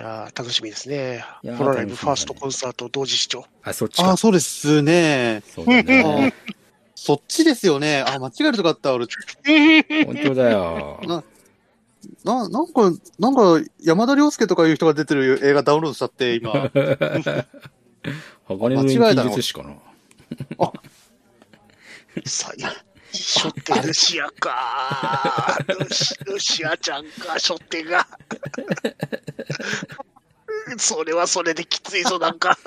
やー楽しみですね。ホロライブファーストコンサート同時視聴。あ、そっちかああ、。そうですね。そうだね。そっちですよね。あ、間違えるとかあった。俺、本当だよ。な、な、なんか、なんか、山田涼介とかいう人が出てる映画ダウンロードしちゃって、今。鋼の？錬金術師かな。さあ、しょってルシアか。ルシルシアちゃんか、しょってが。それはそれできついぞ、なんか。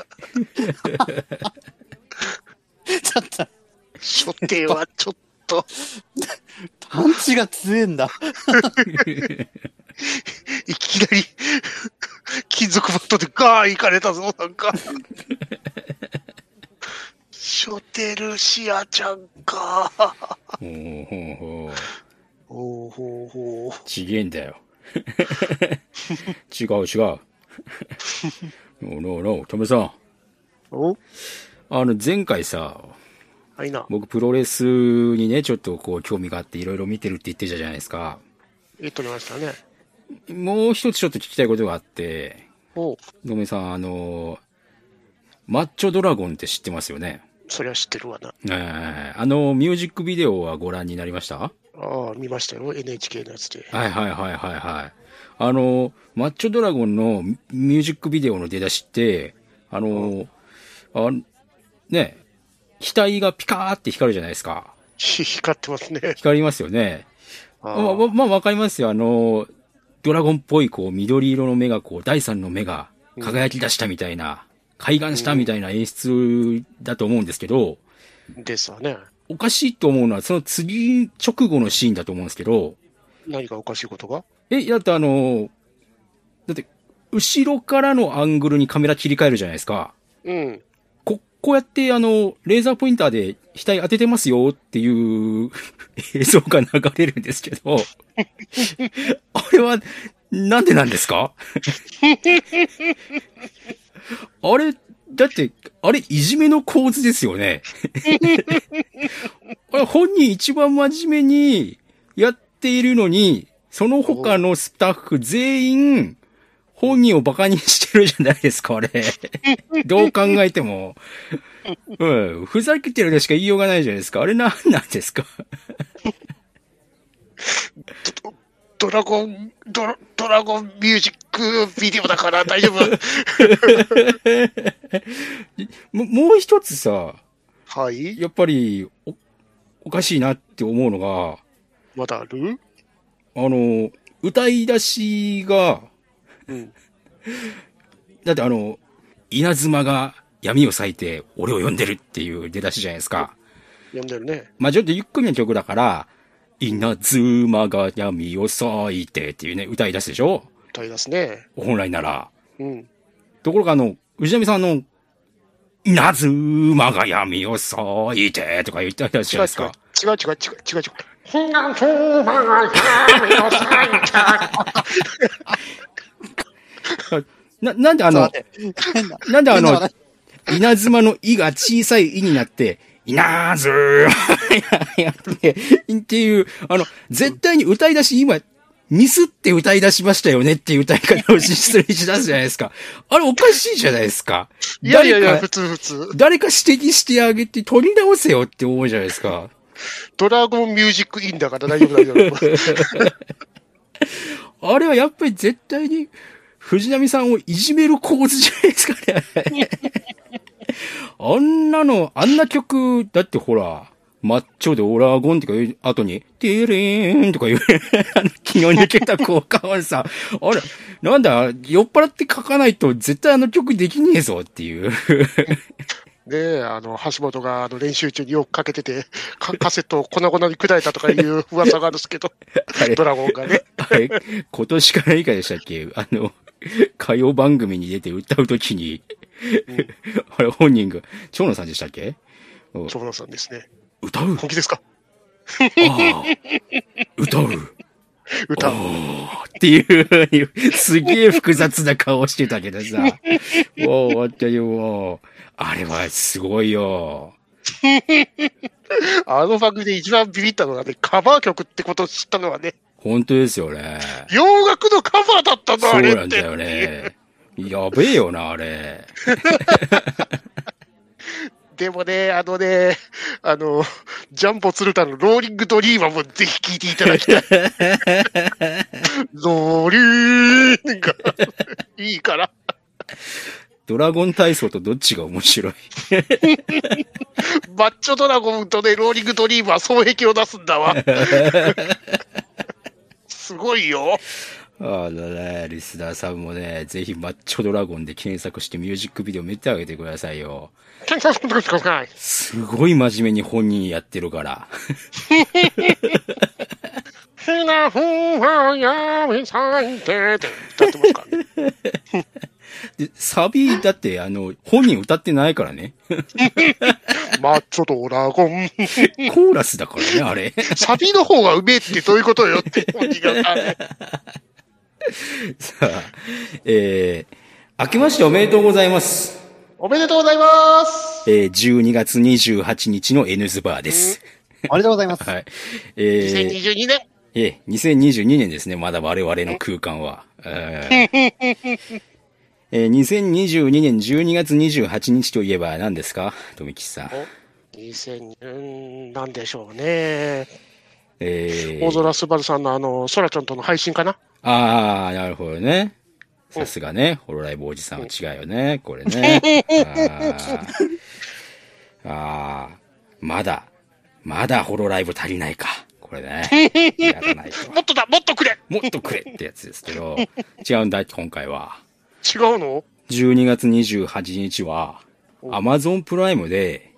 ちょっと、しょってはちょっと、パンチが強えんだ。いきなり、金属バットでガーンいかれたぞ、なんか。ショテルシアちゃんか。ほうほうほう。ほうほうほう。ちげえんだよ。違う違う。ノーノーノー、トムさん。お？あの、前回さ、はいな。僕プロレスにね、ちょっとこう興味があっていろいろ見てるって言ってたじゃないですか。言っとりましたね。もう一つちょっと聞きたいことがあって、おう野目さん、あの、マッチョドラゴンって知ってますよね？そりゃ知ってるわな。えーあの、ミュージックビデオはご覧になりました？ああ、見ましたよ。NHK のやつで。はいはいはいはいはい。あの、マッチョドラゴンのミュージックビデオの出だしって、あの、あね、額がピカーって光るじゃないですか。光ってますね。光りますよね。あまあ、まあまあわかりますよ。あの、ドラゴンっぽいこう緑色の目がこう、第三の目が輝き出したみたいな、開眼したみたいな演出だと思うんですけど、ですわね。おかしいと思うのはその次直後のシーンだと思うんですけど、何かおかしいことが？え、だってあの、だって、後ろからのアングルにカメラ切り替えるじゃないですか。うん。こ、こうやってあの、レーザーポインターで額当ててますよっていう 映像が流れるんですけど、あれは、なんでなんですか？あれ、だって、あれ、いじめの構図ですよね。あれ、本人一番真面目にやっているのに、その他のスタッフ全員、本人をバカにしてるじゃないですか、あれ。どう考えても。うん。ふざけてるでしか言いようがないじゃないですか。あれなんなんですか？ドラゴン、ドラドラゴンミュージックビデオだから大丈夫。ももう一つさ、はい。やっぱり、お、おかしいなって思うのが、まだある？あの、歌い出しが、うん。だってあの、稲妻が闇を裂いて俺を呼んでるっていう出だしじゃないですか。読んでるね。まあ、ちょっとゆっくりな曲だから、稲妻が闇を裂いてっていうね、歌い出すでしょ？歌い出すね。本来なら。うん。ところがあの、藤波さんの、稲妻が闇を裂いてとか言ったりじゃないですか。違う違う違う違う違う違う。な、なんであの、変な。なんであの稲妻の「い」が小さい「い」になって、稲妻やって、っていう、あの、絶対に歌い出し今、ミスって歌い出しましたよねっていう歌い方をしするし出すじゃないですか。あれおかしいじゃないですか。いやいやいや、普通普通。誰か指摘してあげて取り直せよって思うじゃないですか。ドラゴンミュージックインだから大丈夫大丈夫。あれはやっぱり絶対に藤波さんをいじめる構図じゃないですかね。あんなの、あんな曲、だってほら、マッチョでオラゴンとか言う後に、テレーンとか言う、あの、気の抜けた効果はさ、あれ、なんだ、酔っ払って書かないと絶対あの曲できねえぞっていう。ねえ、あの、橋本があの練習中によくかけてて、カカセットを粉々に砕いたとかいう 噂があるんですけど、ドラゴンがね。あれ、今年か何かでしたっけ？あの、歌謡番組に出て歌うときに、あれ本人が、長野さんでしたっけ？うん長野さんですね。歌う？本気ですか？ああ、歌う？歌う。っていうふうに、すげえ複雑な顔してたけどさ。もう、終わったよ、もう。あれはすごいよ。あの番組で一番ビビったのがね、カバー曲ってことを知ったのはね、本当ですよね。洋楽のカバーだったの、そあれって。うなんだよね。やべえよな、あれ。でもね、あのね、あの、ジャンボ鶴田のローリングドリーマーもぜひ聴いていただきたい。ローリングが いいから。ドラゴン体操とどっちが面白い？マッチョドラゴンとね、ローリングドリーマー双璧を出すんだわ。すごいよ。あのね、リスナーさんもね、ぜひマッチョドラゴンで検索してミュージックビデオ見てあげてくださいよ。すごい真面目に本人やってるから。ひなふんはやめさいてって歌ってますからね。で、サビ、だって、あの、本人歌ってないからね。マッチョドラゴン。コーラスだからね、あれ。サビの方がうめえってどういうことよって本人が。さあ、えー、明けましておめでとうございます。おめでとうございます。えー、12月28日の N ズバーです。ありがとうございます。はい。えー、2022年。えー、2022年ですね、まだ我々の空間は。えーえー、2022年12月28日といえば何ですか富吉さん？2000年なんでしょうね。えー、大空すばるさんのあの、ソラちゃんとの配信かな？あー、なるほどね。さすがね、ホロライブおじさんは違うよね、これね。あーあー、まだ、まだホロライブ足りないか。これね。やらないと。もっとだ、もっとくれもっとくれってやつですけど、違うんだ、今回は。違うの？12月28日は、アマゾンプライムで、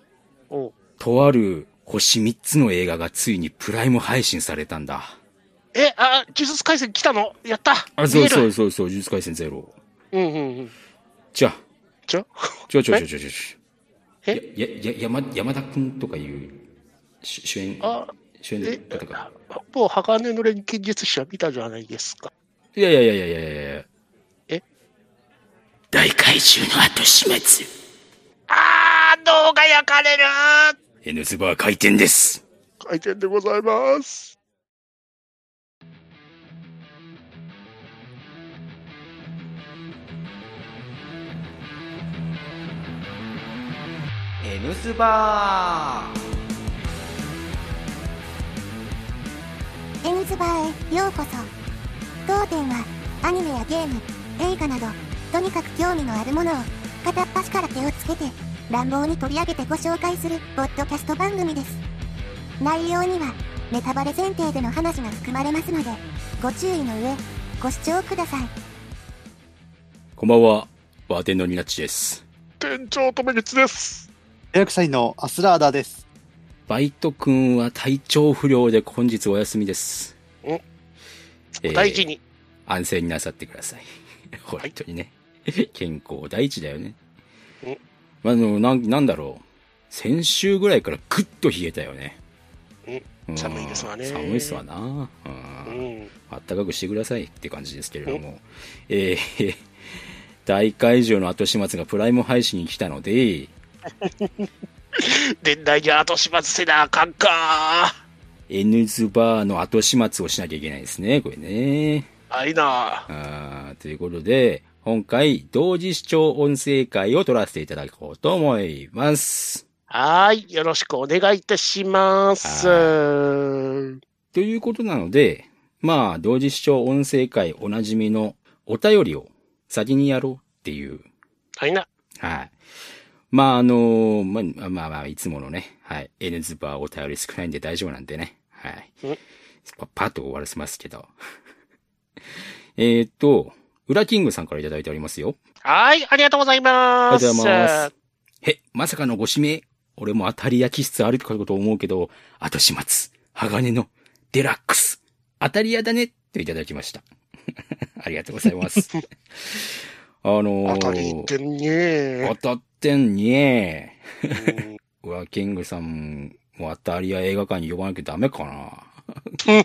とある星3つの映画がついにプライム配信されたんだ。え、あ、呪術回戦来たの？やったあ、そうそうそうそう、呪術回戦ゼロ。うんうんうん。じゃあ、じゃ？ちょちょちょちょちょちょ。え？や、や、や、山、山田くんとかいう、し主演、あ、主演えだったか。、もう鋼の錬金術師は見たじゃないですか。いやいやいやいやいやいやえ？大怪獣の後始末。あー、動画焼かれる N ズバー開店です。回転でございます。N ズバー。N ズバーへようこそ。当店はアニメやゲーム映画などとにかく興味のあるものを片っ端から手をつけて乱暴に取り上げてご紹介するポッドキャスト番組です。内容にはネタバレ前提での話が含まれますのでご注意の上ご視聴ください。こんばんは、バーテンのニナッチです。店長とめぎつです。予約社員のアスラーダです。バイトくんは体調不良で本日お休みです。おえー大事に。安静になさってください。本当にね。健康第一だよね。あの、なん、なんだろう。先週ぐらいからぐっと冷えたよね。うん寒いですわね寒いっすわな。うんうん。あったかくしてくださいって感じですけれども。えー、大会場の後始末がプライム配信に来たので、年内に後始末せなあかんか。N ズバーの後始末をしなきゃいけないですね、これね。あいな。あーということで、今回、同時視聴音声会を取らせていただこうと思います。はーい。よろしくお願いいたします。はということなので、まあ、同時視聴音声会おなじみのお便りを先にやろうっていう。はいな。はい。まあ、あのまあ、まあまあ、いつものね、はい。N ズバーお便り少ないんで大丈夫なんでね。はいうん。パパッと終わらせますけど。えーっと、ウラキングさんからいただいておりますよ。はーい。ありがとうございます。ありがとうございます。へ、まさかのご指名。俺も当たり焼き室あるかと思うけど、後始末、鋼のデラックス、当たり屋だねっていただきました。ありがとうございます。あのー、当たりってんね当たってんねうんウラキングさんも当たり屋映画館に呼ばなきゃダメかな。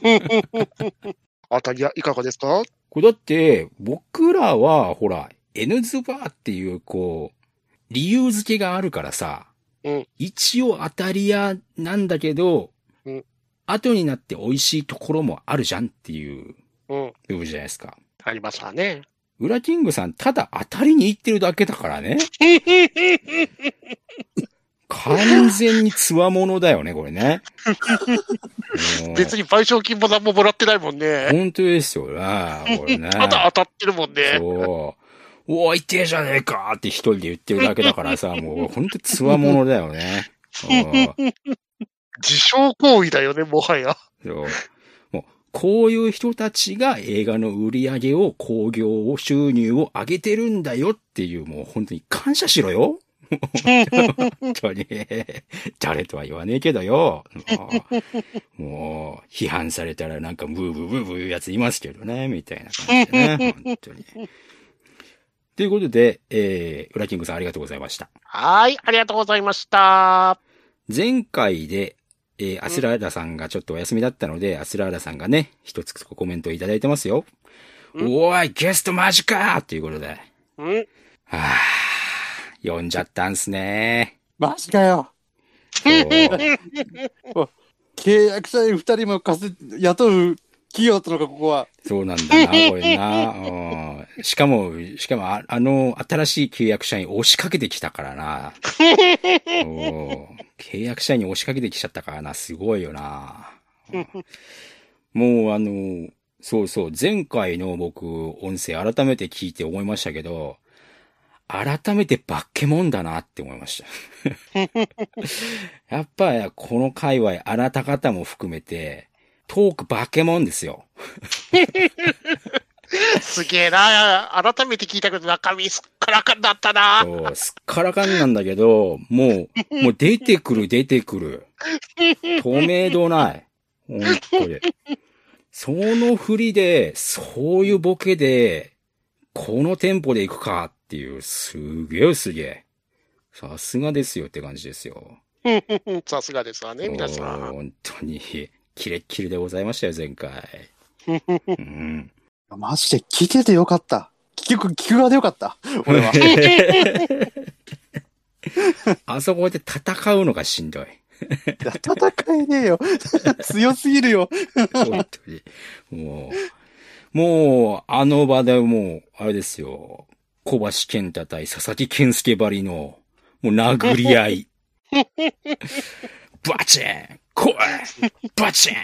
当たり屋いかがですか？これだって、僕らは、ほら、N ズバーっていう、こう、理由付けがあるからさ、うん一応当たり屋なんだけど、うん後になって美味しいところもあるじゃんっていううん。部分じゃないですか。ありますわね。ウラキングさん、ただ当たりに行ってるだけだからね。完全につわものだよね、これね。別に賠償金も何ももらってないもんね。本当ですよな、これね。ただ当たってるもんね。そう。おお、痛えじゃねえかって一人で言ってるだけだからさ、もう本当つわものだよね。うん自傷行為だよね、もはや。そう、こういう人たちが映画の売り上げを、興行を、収入を上げてるんだよっていう、もう本当に感謝しろよ。本当に。誰とは言わねえけどよ。もう、批判されたらなんかブーブーブーブー言うやついますけどね、みたいな感じでね。本当に。ということで、えー、ウラキングさんありがとうございました。はい、ありがとうございました。前回で、えー、アスラーダさんがちょっとお休みだったので、アスラーダさんがね、一つコメントをいただいてますよ。おーい、ゲストマジかーっていうことで。うんはぁ、読んじゃったんすねマジかよ。契約社員二人もかせ、雇う企業とのか、ここは。そうなんだな、これな。うんしかも、しかもあ、あの、新しい契約社員押しかけてきたからな。お契約社員に押しかけてきちゃったからな、すごいよな。もうあの、そうそう、前回の僕、音声改めて聞いて思いましたけど、改めてバッケモンだなって思いました。やっぱ、この界隈、あなた方も含めて、トークバケモンですよ。すげえな。改めて聞いたけど中身すっからかんだったな。そう、すっからかんなんだけど、もう、もう出てくる出てくる。透明度ない。本当に。その振りで、そういうボケで、このテンポで行くかっていう、すげえすげえ。さすがですよって感じですよ。さすがですわね、皆さん。本当に、キレッキレでございましたよ、前回。うん、マジで聞けてよかった。聞く、聞く側でよかった。俺は。あそこで戦うのがしんどい。戦えねえよ。強すぎるよ。本当に。もう、もう、あの場でもう、あれですよ。小橋健太対佐々木健介ばりの、もう殴り合い。バチン来いバチン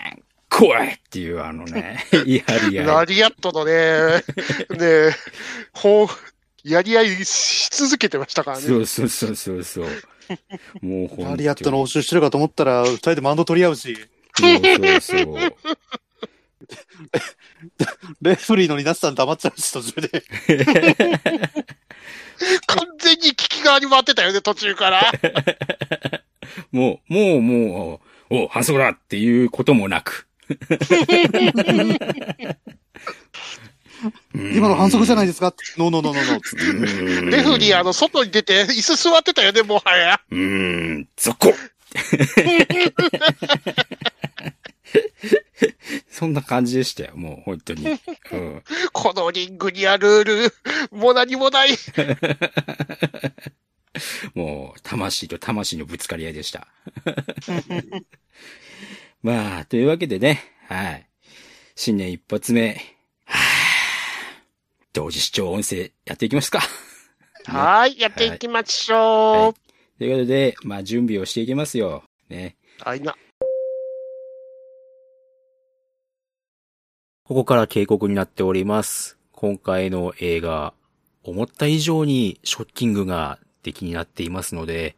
来いっていうあのね、やり合い。ラリアットのね、ね、ほう、やり合いし続けてましたからね。そうそうそうそうそう。もう本当にラリアットの応酬してるかと思ったら、二人でマウンド取り合うし、そうそうそう。レフリーのリナスさん黙っちゃうし、途中で。完全に危機側に回ってたよね、途中から。もう、もう、もう、お、反則だっていうこともなく。今の反則じゃないですか？ノーノーノーノーノー。レフリー、あの、外に出て、椅子座ってたよね、もはや。うーん、続行 そんな感じでしたよ、もう本当に。うん、このリングにあるルール、もう何もない。もう、魂と魂のぶつかり合いでした。まあ、というわけでね、はい。新年一発目、はあ、同時視聴音声やっていきますか。はい、やっていきましょということで、まあ、準備をしていきますよ。ね。う。はいな。ここから警告になっております。今回の映画、思った以上にショッキングが出来になっていますので、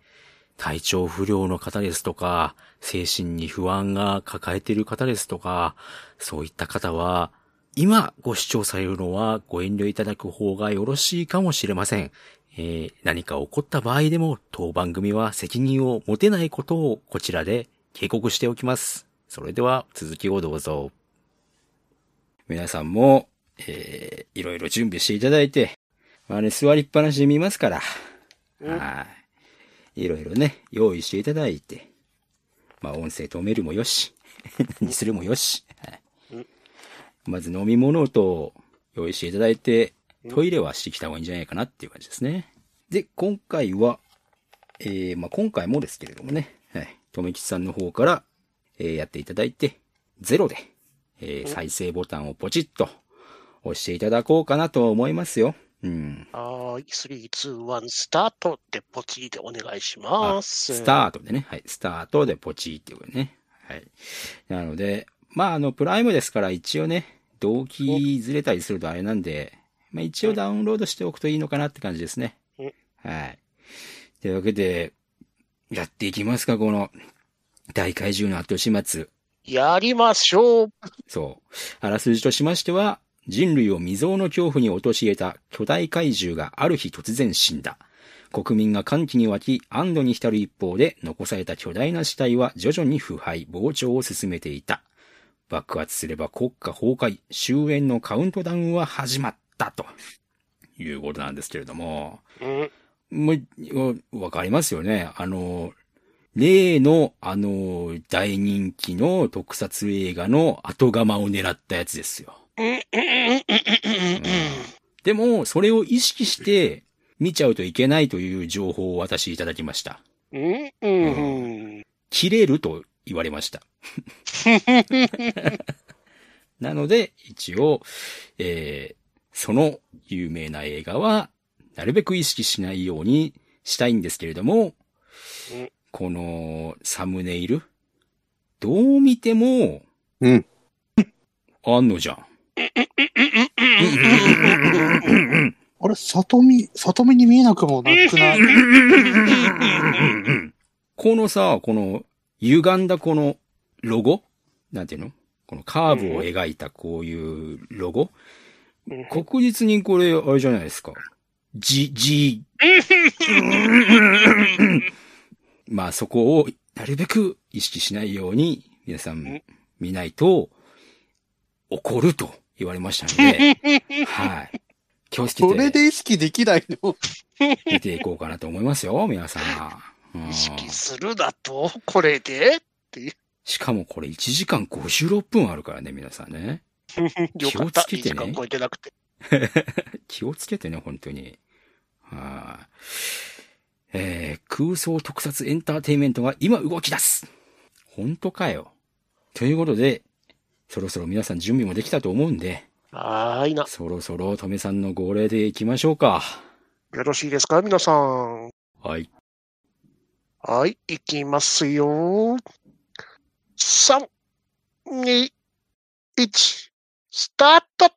体調不良の方ですとか、精神に不安が抱えている方ですとか、そういった方は、今ご視聴されるのはご遠慮いただく方がよろしいかもしれません。えー何か起こった場合でも当番組は責任を持てないことをこちらで警告しておきます。それでは続きをどうぞ。皆さんも、えー、いろいろ準備していただいて、まあね、座りっぱなしで見ますから、はい。いろいろね、用意していただいて、まあ音声止めるもよし、にするもよし、まず飲み物と用意していただいて、トイレはしてきた方がいいんじゃないかなっていう感じですね。で、今回は、えー、まあ今回もですけれどもね、はい。とめきさんの方から、えーやっていただいて、ゼロで、えー再生ボタンをポチッと押していただこうかなと思いますよ。うん。はーい。3、2、1、スタートでポチリでお願いします。スタートでね。はい。スタートでポチっていうことね。はい。なので、まあ、あの、プライムですから一応ね、動機ずれたりするとあれなんで、まあ一応ダウンロードしておくといいのかなって感じですねうん。はい。というわけで、やっていきますか、この、大怪獣の後始末。やりましょう。そう。あらすじとしましては、人類を未曾有の恐怖に陥れた巨大怪獣がある日突然死んだ。国民が歓喜に沸き、安堵に浸る一方で、残された巨大な死体は徐々に腐敗、膨張を進めていた。爆発すれば国家崩壊、終焉のカウントダウンは始まった、ということなんですけれども。うん。もう、わかりますよね。あの、例の、あの、大人気の特撮映画の後釜を狙ったやつですよ。でも、それを意識して見ちゃうといけないという情報を私いただきました。うん、うん。切れると言われました。なので、一応、えー、その有名な映画は、なるべく意識しないようにしたいんですけれどもうん、このサムネイル、どう見ても、うん。あんのじゃん。あれ、里見、里見に見えなくもなくない？このさ、この、歪ん。だこの、ロゴなん。ていうのこのカーブを描いたこういうロゴ、確実にこれ、あれじゃないですか。じ、じ、まあそこをなるべく意識しないように皆さん。見ないと怒ると言われましたので、はい。気をつけそれてで意識できないの？見ていこうかなと思いますよ、皆さん。うん意識するだと、これで？っていう。しかもこれ1時間56分あるからね、皆さんね。よかった。2気をつけてね時間超えてなくて。気をつけてね、本当に。はい、えー、空想特撮エンターテインメントが今動き出す本当かよ。ということで、そろそろ皆さん準備もできたと思うんで、はーいな。そろそろとめさんの号令で行きましょうか。よろしいですか皆さん。はい。はい、いきますよ。3、2、1、スタート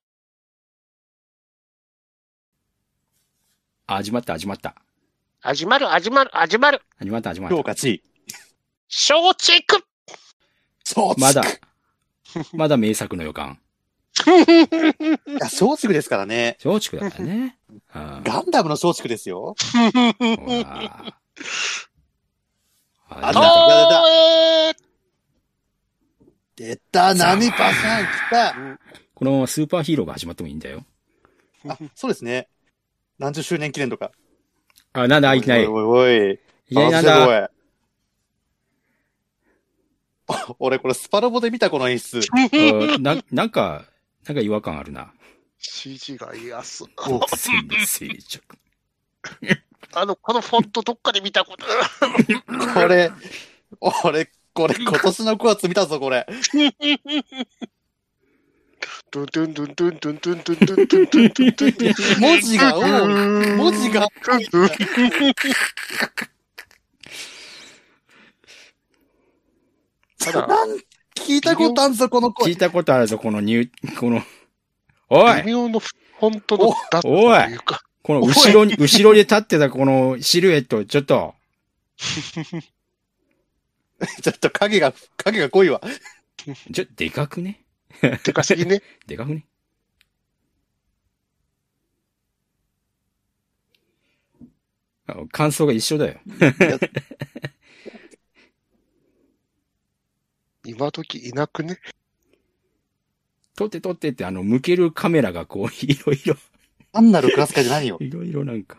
あ始まった、始まった。始まる、始まる、始まる。始まった、始まった。評価値。承知いくそうまだ、まだ名作の予感。いや、松竹ですからね。松竹だからね。うんガンダムの松竹ですよ。ああー出た、ナミパさん来た。このままスーパーヒーローが始まってもいいんだよ。あ、そうですね。何十周年記念とか。あ、なんだ、いきなり。いおいおいおい。きなりなんあすごだ。い 俺これスパロボで見たこの演出。うんな、なんか、なんか違和感あるな。CG が安。全部成長。あの、このフォントどっかで見たこと。これ、俺、これ今年の9月見たぞ、これ。ドゥンドゥンドゥンドゥンドゥンドゥンドゥンドゥンドゥンドゥンドゥンドゥンドゥン文字が、おう文字が、ただ、聞いたことあんぞ、この聞声い。たことあるぞ、このニュー、この、おい微妙のフォントのダッとおいいうか、この後ろに、後ろで立ってたこのシルエット、ちょっと、ちょっと影が、影が濃いわ。ちょ、でかくね？でかすぎね。でかくね？あ感想が一緒だよ。今時いなくね？撮って撮ってって、あの、向けるカメラがこう、いろいろ、単なるクラス会じゃないよ。いろいろなんか。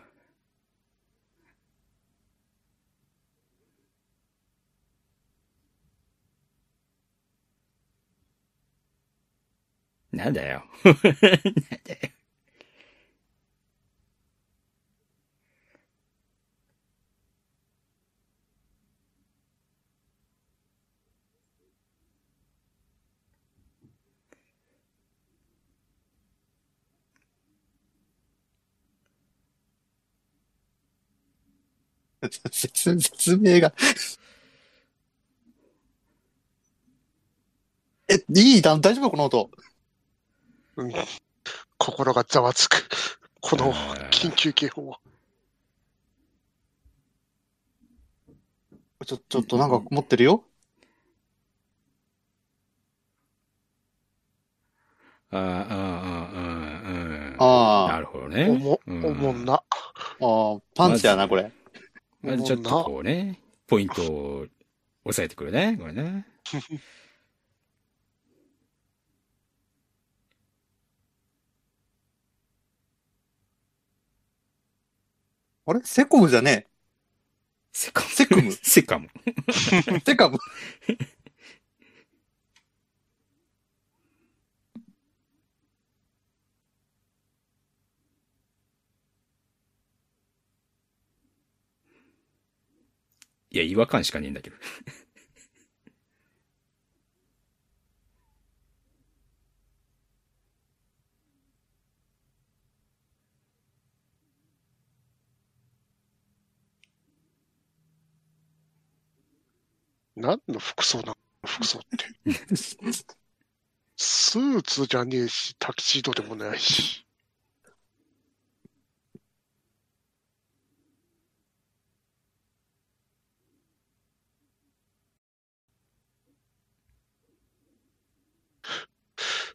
なんだよ。なんだよ。説説明が。え、いい？だ大丈夫？この音。うん心がざわつく。この緊急警報は。ちょ、ちょっとなんか持ってるよ。あーあー、あーあー、あーあなるほどね。おも、うんおもんな。あ、ああ、パンチやな、これ。まずちょっとこうね、ポイントを押さえてくるね、これね。あれ？セコムじゃね セカム。セクムセカム。え。セカム。いや、違和感しかねえんだけど。何の服装なの服装って。スーツじゃねえし、タキシードでもないし。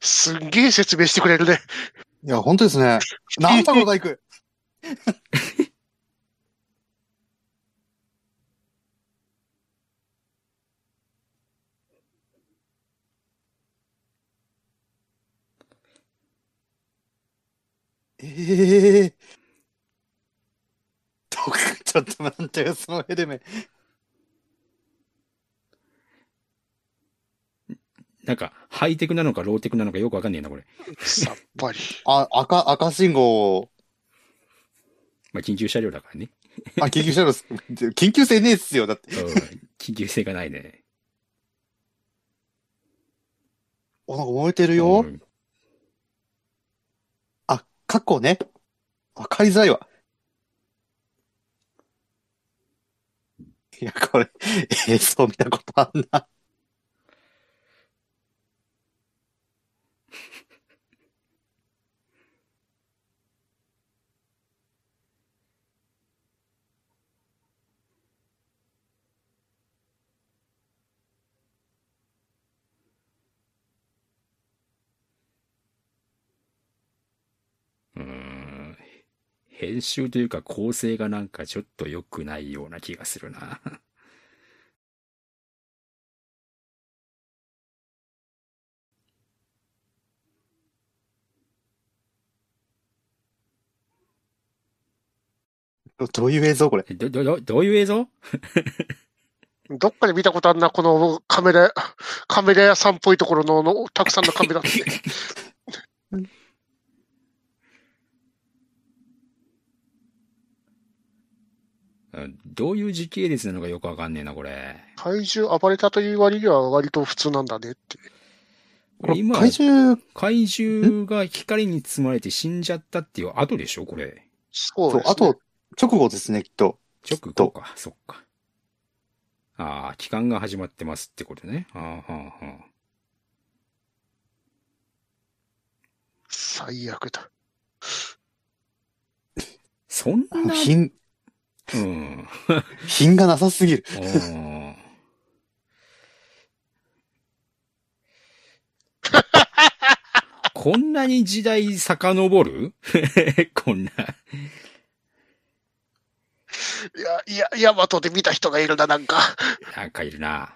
すんげえ説明してくれるね。いや、本当ですね。なんだこのバイク。ええどこちょっと待ってよ、そのヘルメ。なんか、ハイテクなのかローテクなのかよくわかんねえな、これ。さっぱり。あ、赤、赤信号。まあ、緊急車両だからね。あ、緊急車両。緊急性ねえっすよ。だって。うん緊急性がないね。お、なんか燃えてるよ。うんあ、過去ね。わかりづらいわ。いや、これ、映像見たことあんな。うん編集というか構成がなんかちょっと良くないような気がするな。どどういう映像？これ。えど、ど、ど、どういう映像？どっかで見たことあるな、このカメラ、カメラ屋さんっぽいところののたくさんのカメラって。う んどういう時系列なのかよくわかんねえな、これ。怪獣暴れたという割には割と普通なんだねって。これ今、怪獣、怪獣が光に包まれて死んじゃったっていう後でしょこれ。そう、そうです、ね。あと、直後ですね、きっと。直後か、そっか。ああ、期間が始まってますってことね。ああ、はあ、はあ。最悪だ。そんな、品、うん。品がなさすぎる。うんこんなに時代遡る？こんな。いや、いや、ヤマトで見た人がいるな、なんか。なんかいるな。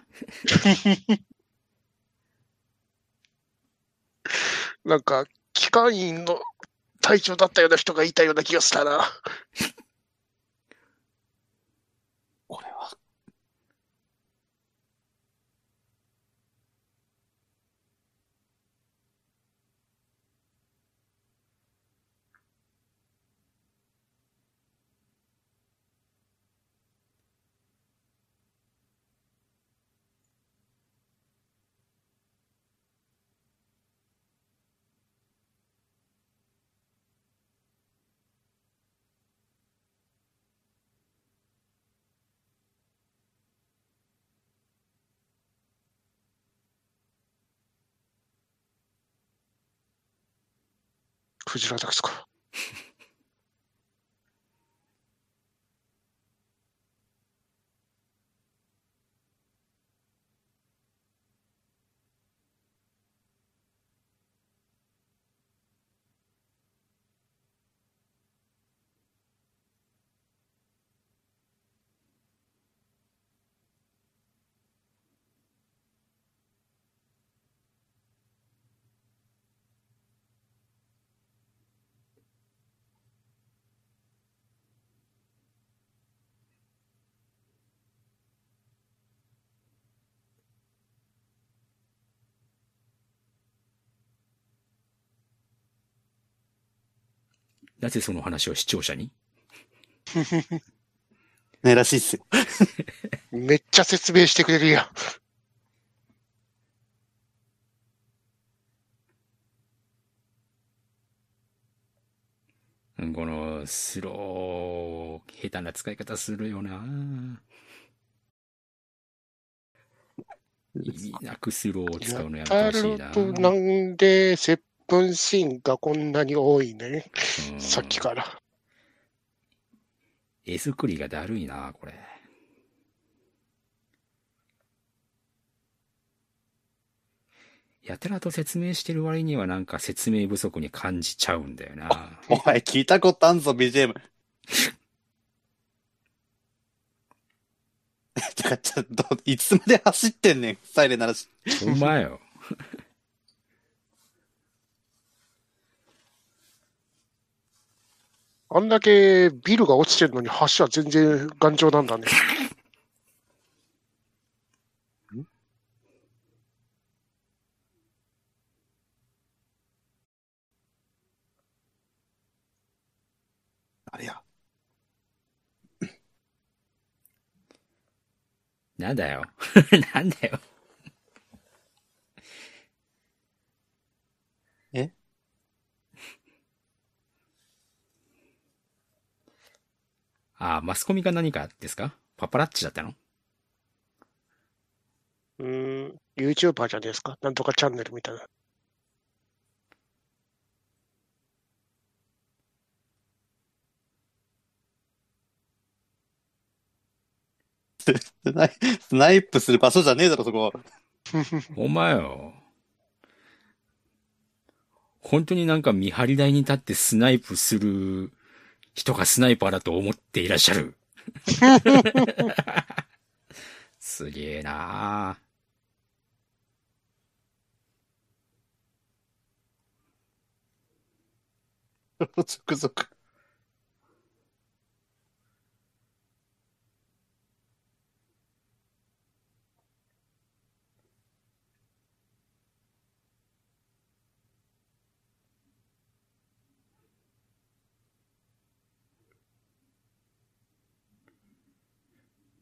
なんか、機関員の隊長だったような人がいたような気がしたな。クジラですか。なぜその話を視聴者に？ねらしいっすよ。めっちゃ説明してくれるやん。うんこのスロー、下手な使い方するよな。意味なくスローを使うのやめてやほしいな。るとなんで接吻シーンがこんなに多いね。うんさっきから。絵作りがだるいな、これ。やたらと説明してる割にはなんか説明不足に感じちゃうんだよな。お前聞いたことあんぞ、BGM。てか、ちょっと、いつまで走ってんねん、サイレン鳴らし。ほんまよ。あんだけビルが落ちてるのに橋は全然頑丈なんだね。あれや。なんだよ。なんだよ。ああ、マスコミが何かですか？パパラッチだったの？うーん、YouTuber じゃないですか？なんとかチャンネルみたいな。スナイスナイプする場所じゃねえだろ、そこ。お前よ。本当になんか見張り台に立ってスナイプする人がスナイパーだと思っていらっしゃる。すげえな続々。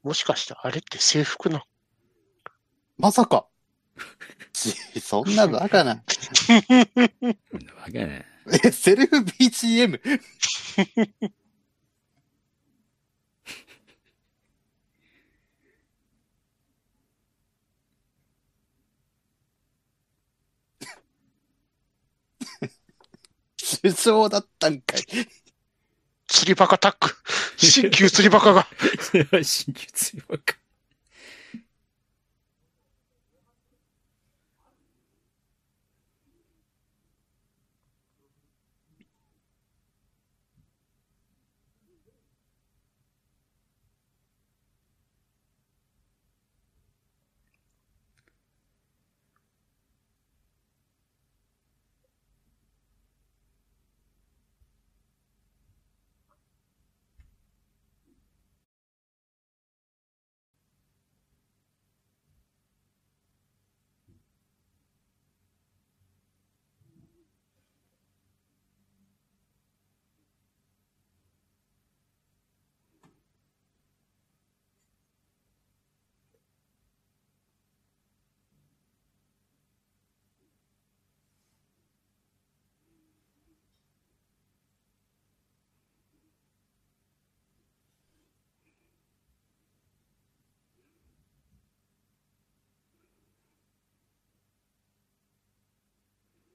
もしかしてあれって制服な。まさか。ち そんなバカな。そんなわけね。え、セルフ BGM? 首相だったんかい。釣りバカタック。新旧釣りバカが。新旧釣りバカ。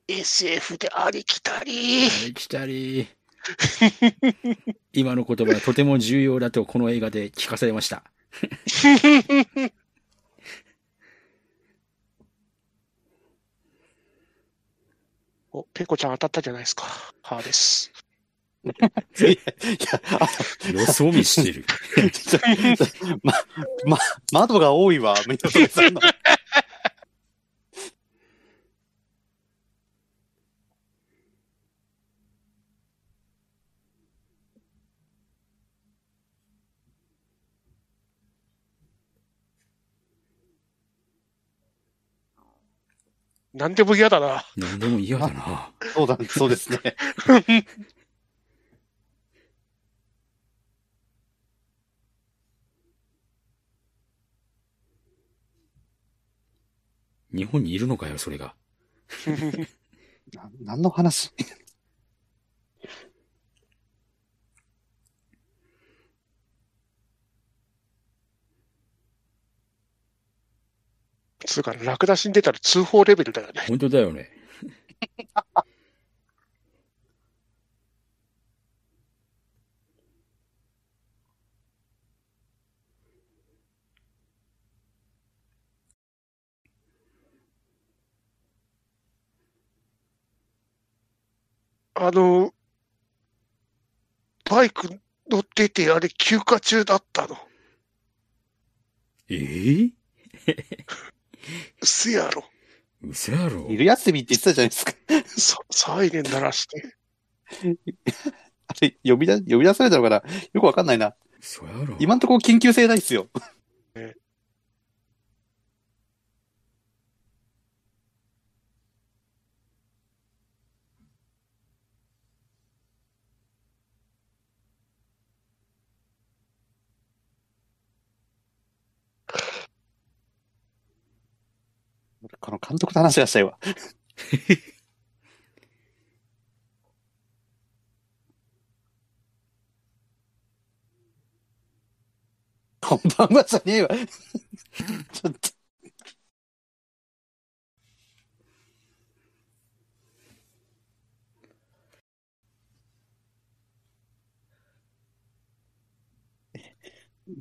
SF でありきたり。来たり。今の言葉はとても重要だとこの映画で聞かされました。お、ペコちゃん当たったじゃないですか。はーです。いや、いやあ予想見してる。ま、ま、窓が多いわ、メトロさんの。なんでも嫌だな。何でも嫌だな。そうだ、そうですね。日本にいるのかよ、それが。な何の話？つうか、ラクダ死んでたら通報レベルだよね。本当だよね。あの、バイク乗ってて、あれ休暇中だったの。えぇ、うせやろ。嘘やろ昼休みって言ってたじゃないですか。さ、サイレン鳴らして。あれ、呼び出、呼び出されたのかな？よくわかんないな。嘘やろ今んところ緊急性ないっすよ。この監督と話がしたいわ。こんばんはじゃねえわ。ちょっと。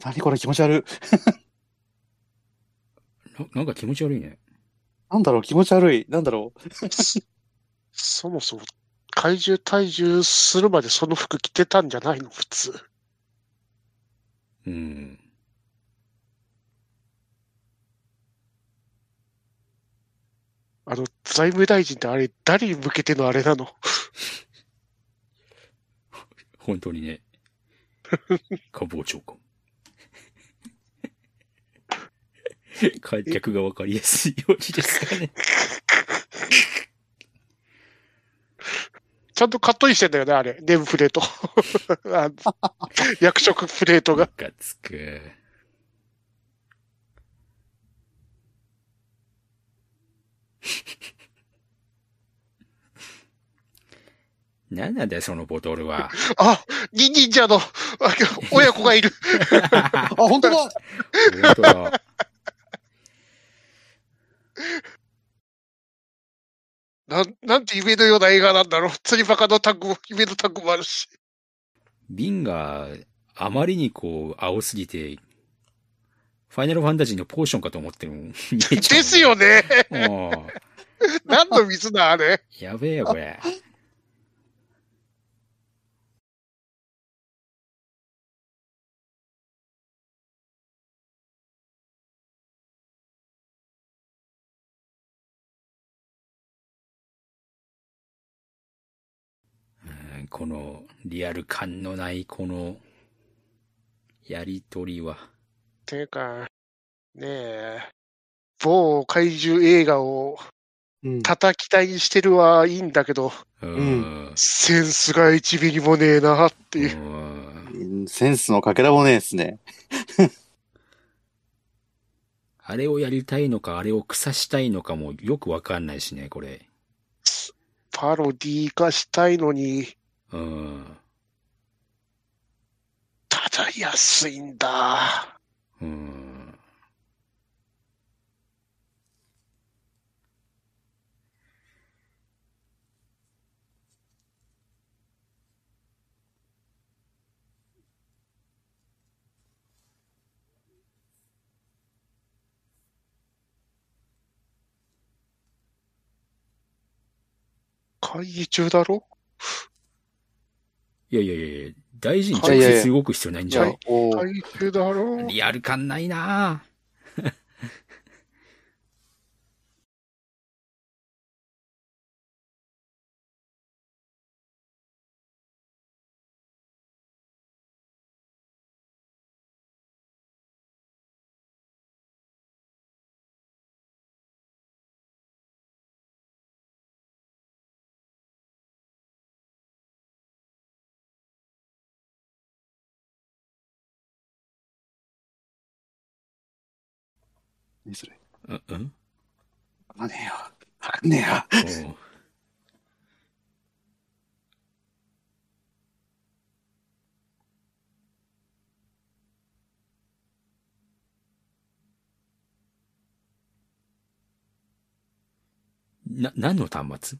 何これ気持ち悪い。ななんか気持ち悪いね。なんだろう気持ち悪い。なんだろうそもそも、怪獣退治するまでその服着てたんじゃないの普通。うん。あの、財務大臣ってあれ、誰に向けてのあれなの？本当にね。官房長官。観客がわかりやすいようにですかね。ちゃんとカットインしてんだよね、あれ。ネームプレート。役職プレートが。ムカつく。何なんだよ、そのボトルは。あ、ニ忍者のあ親子がいる。あ、本当だ本当だ。なん、なんて夢のような映画なんだろう。釣りバカのタッグも、夢のタッグもあるし。瓶があまりにこう、青すぎて、ファイナルファンタジーのポーションかと思ってるもん。で ですよね。も何の水だ、あれ。う、やべえよ、これ。んこのリアル感のないこのやりとりは。ていうか、ねえ、某怪獣映画をうん。叩き台にしてるはいいんだけど、うん。センスが1ミリもねえなっていう。うんセンスのかけらもねえですね。あれをやりたいのか、あれを腐したいのかもよくわかんないしね、これ。パロディ化したいのに、うん。ただ安いんだ。うん。会議中だろ？いやいやいやいや、大事にいやいやいや直接動く必要ないんじゃん。おー会議中だろリアル感ないなぁ。何それ。うんうん？わかんねえよ。わかんねえよ。おうな、何の端末？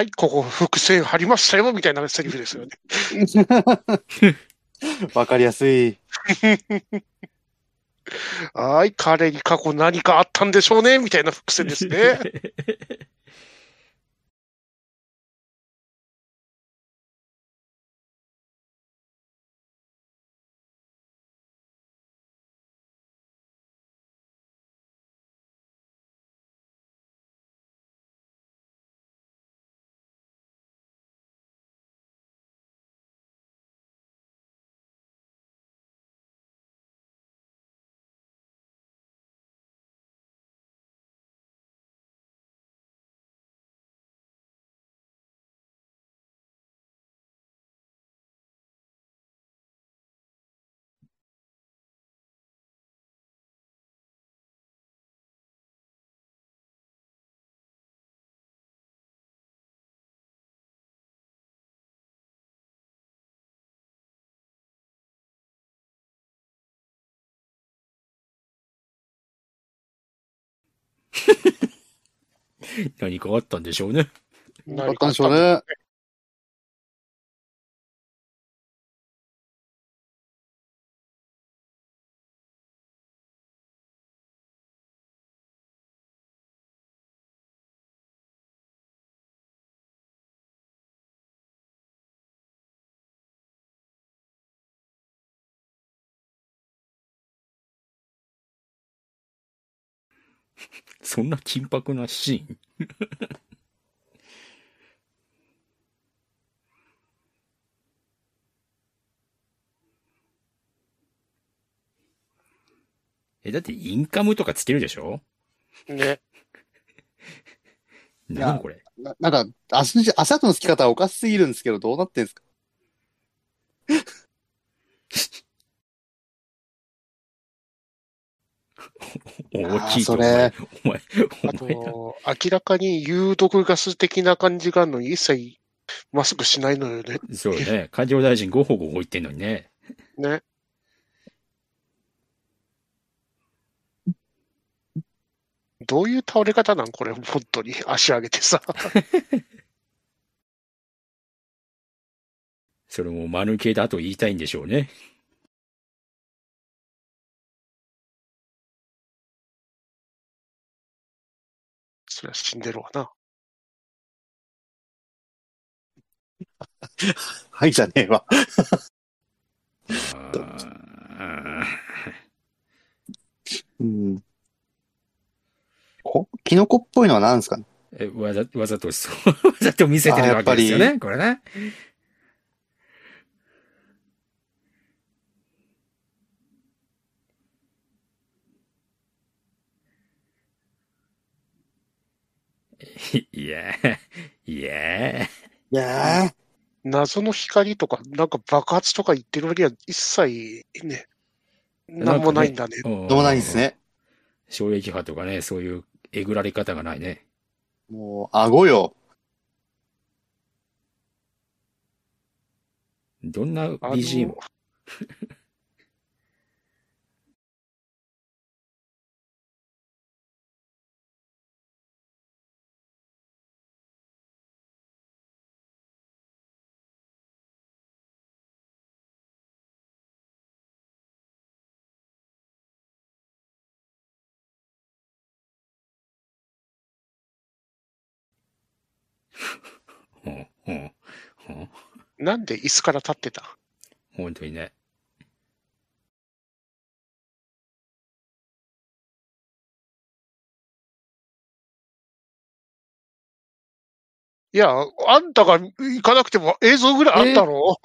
はい、ここ伏線貼りましたよ、みたいなセリフですよね。わかりやすい。はい、彼に過去何かあったんでしょうね、みたいな伏線ですね。何かあったんでしょうね。何かあったんでしょうね。そんな緊迫なシーン。え、だってインカムとかつけるでしょ？ね。や何これ？ななんか、足の、足跡の付き方はおかしすぎるんですけど、どうなってんすか？大きいとお前、おあ前、お前と、明らかに有毒ガス的な感じがあるのに一切マスクしないのよね。そうね。環境大臣ごほごほ言ってんのにね。ね。どういう倒れ方なんこれ、本当に。足上げてさ。それも間抜けだと言いたいんでしょうね。そりゃ死んでるわな。はいじゃねえわ。あ うん。こキノコっぽいのは何ですかね？ーえ、わざ、わざとそう、わざと見せてるわけですよね、これね。いや、いや、いやー、謎の光とか、なんか爆発とか言ってる割には一切ね、なんもないんだね。どどうもないんです。ね。衝撃波とかね、そういうえぐられ方がないね。もう、顎よ。どんな BGM? ほんほんなんで椅子から立ってた？本当にね。いや、あんたが行かなくても映像ぐらいあったろ？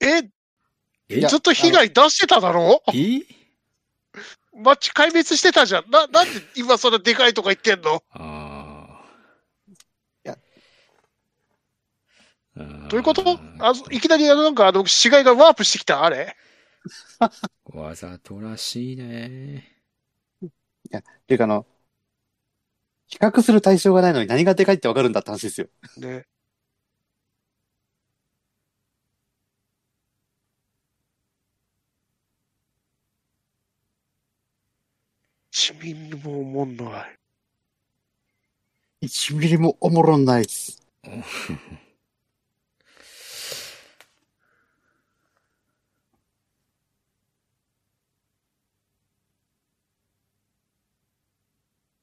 え、え？やずっと被害出してただろ？え街壊滅してたじゃん。な、なんで今そんなでかいとか言ってんの？ああ。いやあー。どういうこと？あいきなりあのなんかあの死骸がワープしてきた？あれ わざとらしいね。っていうかあの、比較する対象がないのに何がでかいってわかるんだって話ですよ。ね。市民にも思んない。1ミリもおもろないっす。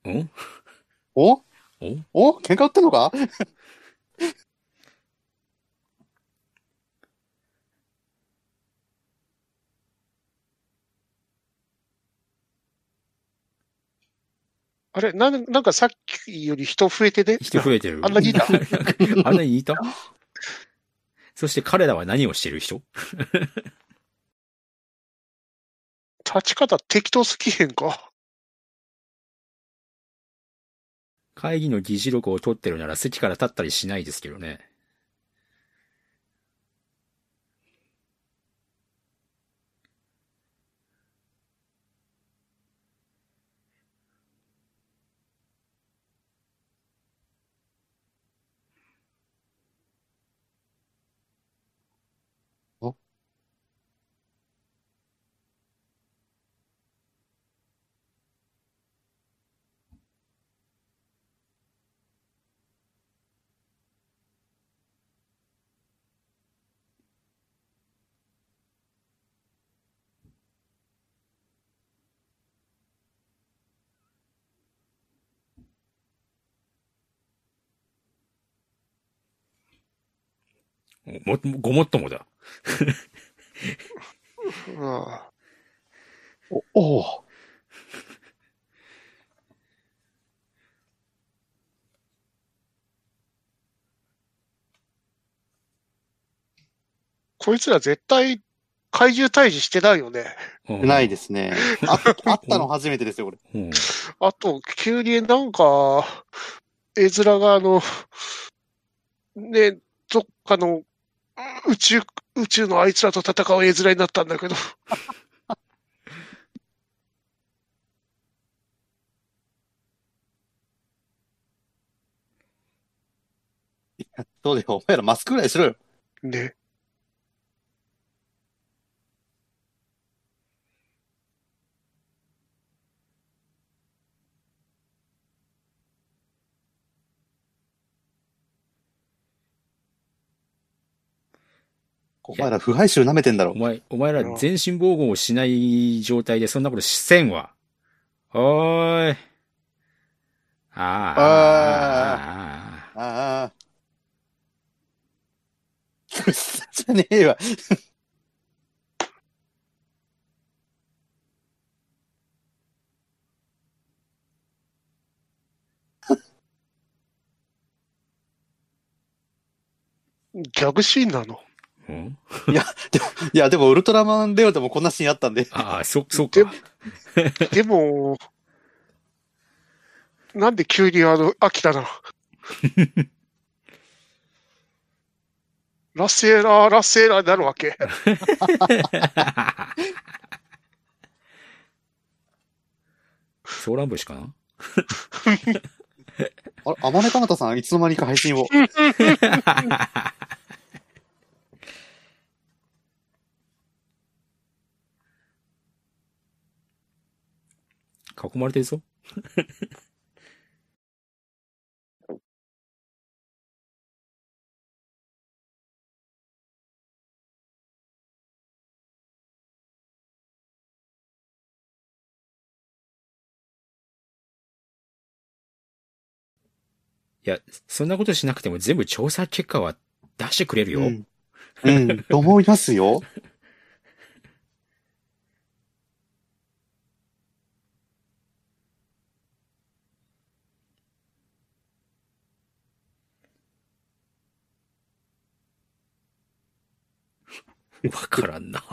ん？お？お？お？喧嘩売ってんのか？あれなんなんかさっきより人増えてね。人増えてる。あんなにいた？あんなにいた？そして彼らは何をしてる人？立ち方適当すぎへんか？会議の議事録を取ってるなら席から立ったりしないですけどね。おも、ごもっともだ。うん。お、おうこいつら絶対怪獣退治してないよね。うんないですね。あ、あったの初めてですよ、これ。うん。あと、急になんか、絵面があの、ね、どっかの宇宙、宇宙のあいつらと戦う絵面になったんだけど、そうだよ。お前らマスクぐらいしろよ。ね。お前ら腐敗臭舐めてんだろ。お前、お前ら全身防護をしない状態でそんなことせんわ。おーい。ああ。ああ。ああ。じゃねえわ。ギャグシーンなの？うん？いや、でもウルトラマンレオでもこんなシーンあったんで。ああ、そ、そうでか。でも、なんで急にあの、飽きたな。ラッセーラー、ラッセーラーになるわけ。ソーラン節かな？あれ、あまねかなたさん、いつの間にか配信を。囲まれてるぞ。いや、そんなことしなくても全部調査結果は出してくれるよ。うん。うん、と思いますよ。わからんな。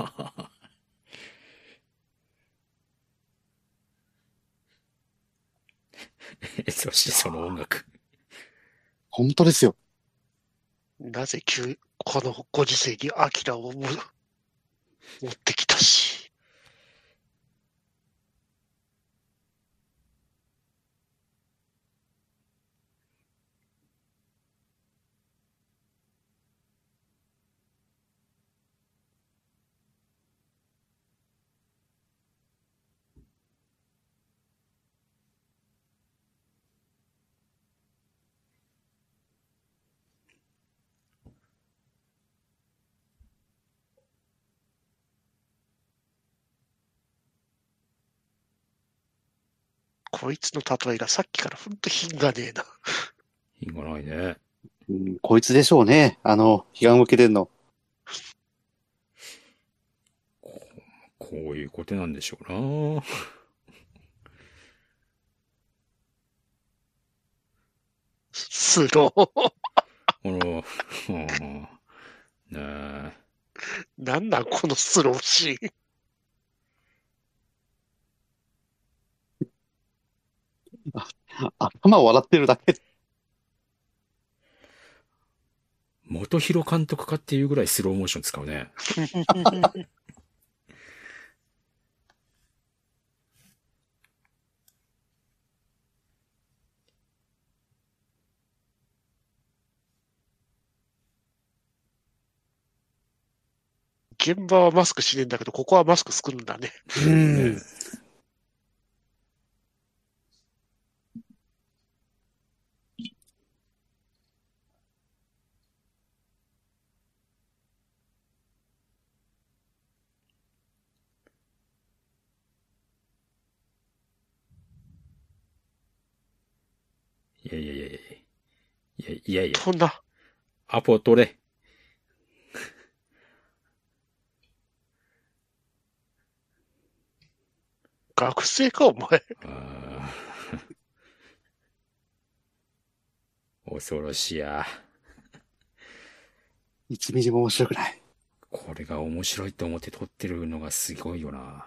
そしてその音楽。本当ですよ。なぜ急、このご時世にアキラをむ持ってきたし。こいつの例えがさっきからほんと品がねえな。品がないね。うん、こいつでしょうね。あの、批判を受けてんの。こういうことなんでしょうな。スロー。この、うん、ねえ。なんなんこのスローシーン。頭を笑ってるだけ。元広監督かっていうぐらいスローモーション使うね。現場はマスクしねえんだけど、ここはマスク作るんだね。うん。いやいやいやいや。いやいやいや。こんな、アポ取れ。学生か、お前。恐ろしや。1ミリも面白くない。これが面白いと思って撮ってるのがすごいよな。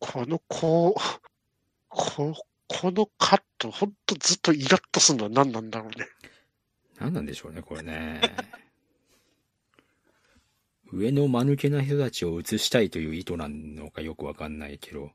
おこの、こう、こ、このカット、ほんとずっとイラッとするのは何なんだろうね。何なんでしょうね、これね。上の間抜けな人たちを映したいという意図なのかよくわかんないけど。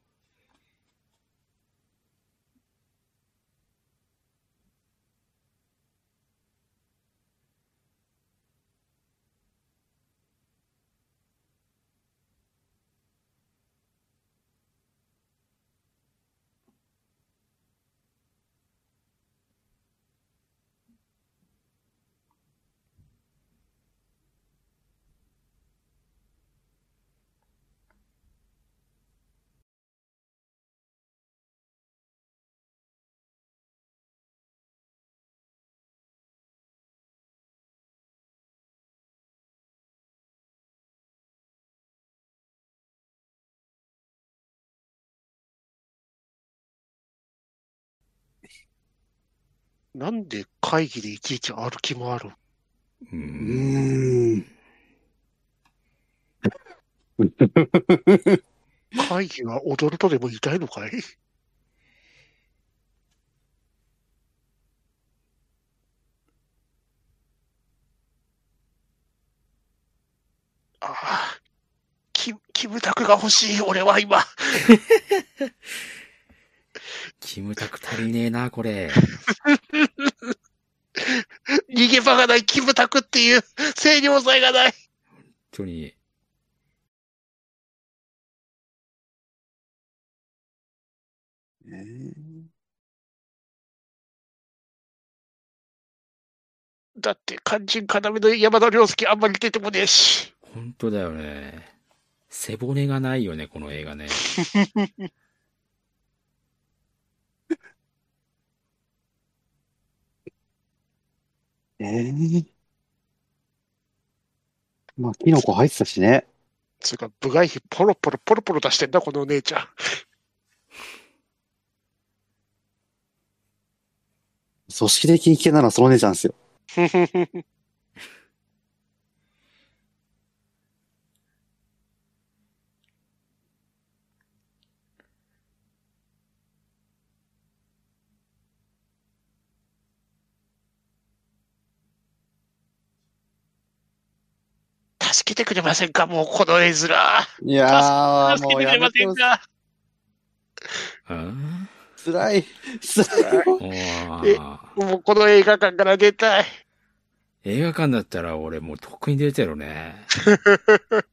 なんで会議でいちいち歩き回る？うん。会議は踊るとでも言いたいのかい？ああ、キキムタクが欲しい、俺は今。キムタク足りねえな、これ。逃げ場がないキムタクっていう制御剤がない。本当に。だって肝心要の山田涼介あんまり出てもねえし。本当だよね。背骨がないよね、この映画ね。ええまあ、キノコ入ってたしね。つうか、部外費ポロポロポロポロ出してんだ、このお姉ちゃん。組織的に危険なのはその姉ちゃんですよ。助けてくれませんか、もうこの絵面。助いやー、けてくれまもうやめてよ。せんか？あ辛い。辛い。あえもうこの映画館から出たい。映画館だったら俺もうとっくに出てるね。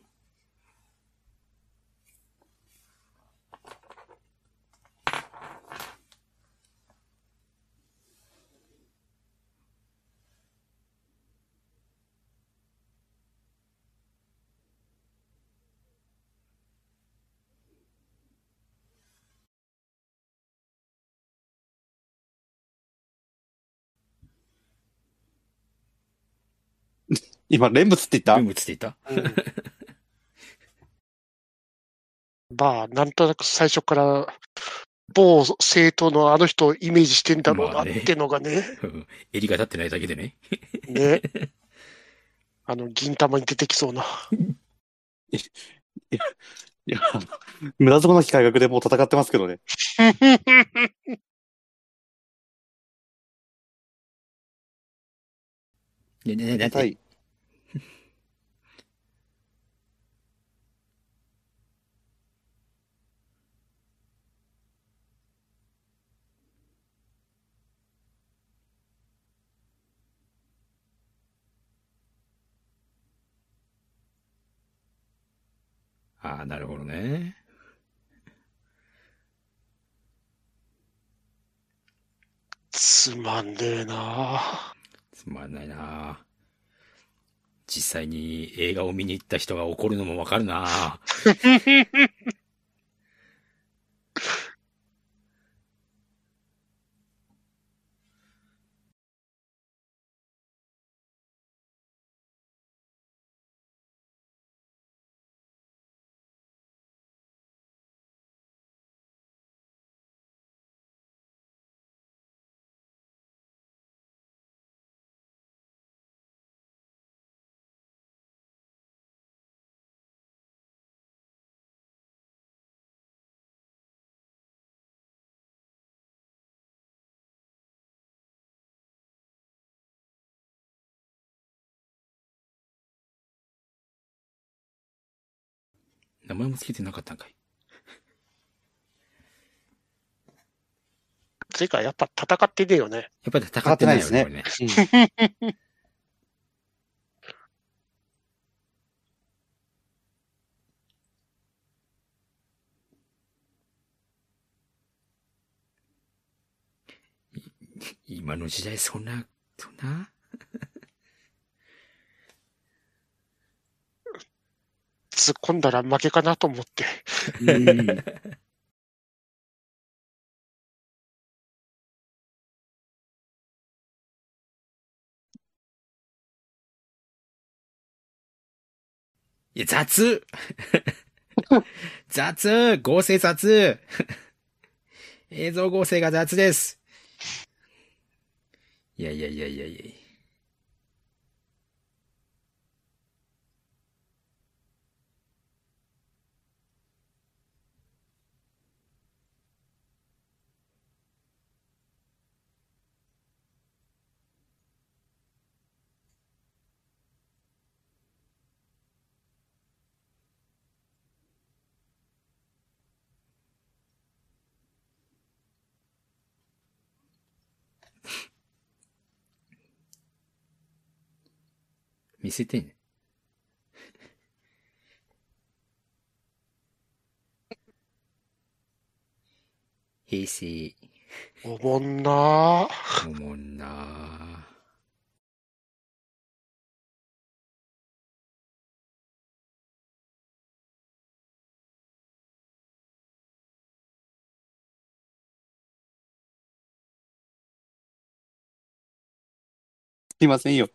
今、レンブツって言った？文物って言った？まあ、なんとなく最初から、某政党のあの人をイメージしてんだろうなってのがね、うん襟が立ってないだけでね。ね。あの、銀玉に出てきそうな。いや、村底の機改革でもう戦ってますけどね。ねねねねはい。ああ、なるほどね。つまんねえな。つまんないな。実際に映画を見に行った人が怒るのもわかるな 名前もつけてなかったんかい。てか、やっぱ戦ってねえよね。やっぱり戦ってないよね。戦ってこれね い 今の時代そんな、そんな？突っ込んだら負けかなと思って。いや、雑。雑。合成雑。映像合成が雑です。いやいやいやいやいや。見せてね。平成、おもんなおもんなすいませんよ。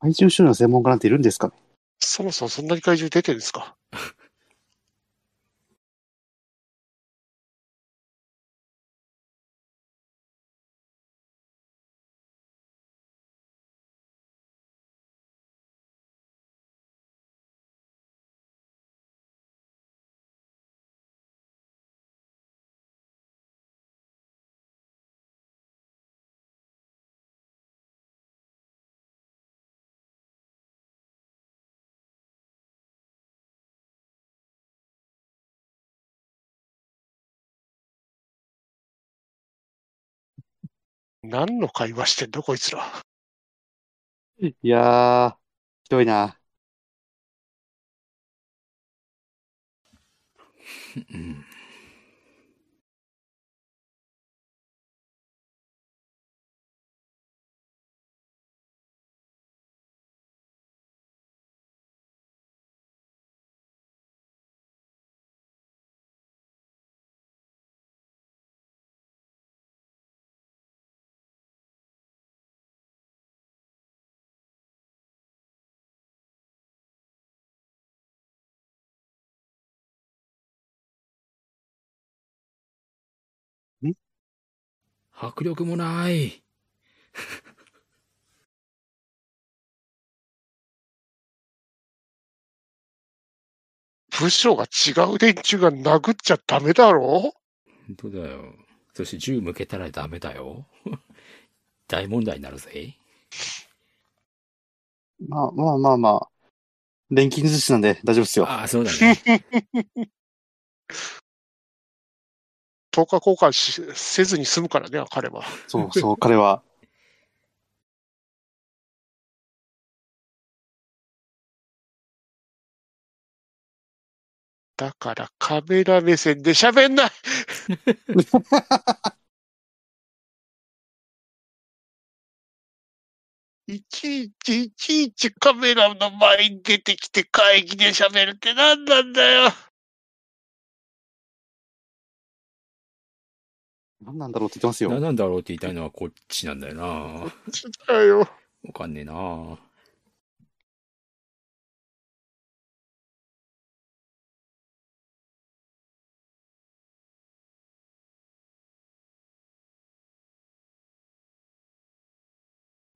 怪獣種の専門家なんているんですかそもそもそんなに怪獣出てるんですか？何の会話してんだこいつら。いやー、ひどいな。うん。迫力もない。部署が違う連中が殴っちゃダメだろ？本当だよ。そして銃向けたらダメだよ。大問題になるぜ。まあまあまあまあ。錬金術師なんで大丈夫ですよ。ああ、そうだね。10日交換しせずに済むからね、彼は。そうそう、彼は。だからカメラ目線で喋んない いちいちいちいちカメラの前に出てきて会議で喋るって何なんだよ。何なんだろうって言ってますよ。何なんだろうって言いたいのはこっちなんだよな。わだよ。かんねえな。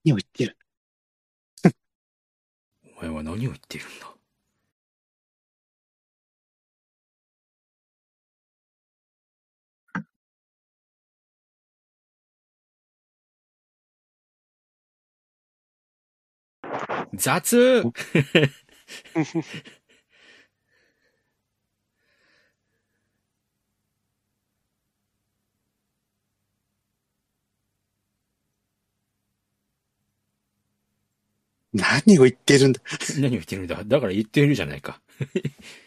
何を言ってる？お前は何を言っているんだ？雑。何を言ってるんだ。何を言ってるんだ。だから言ってるじゃないか。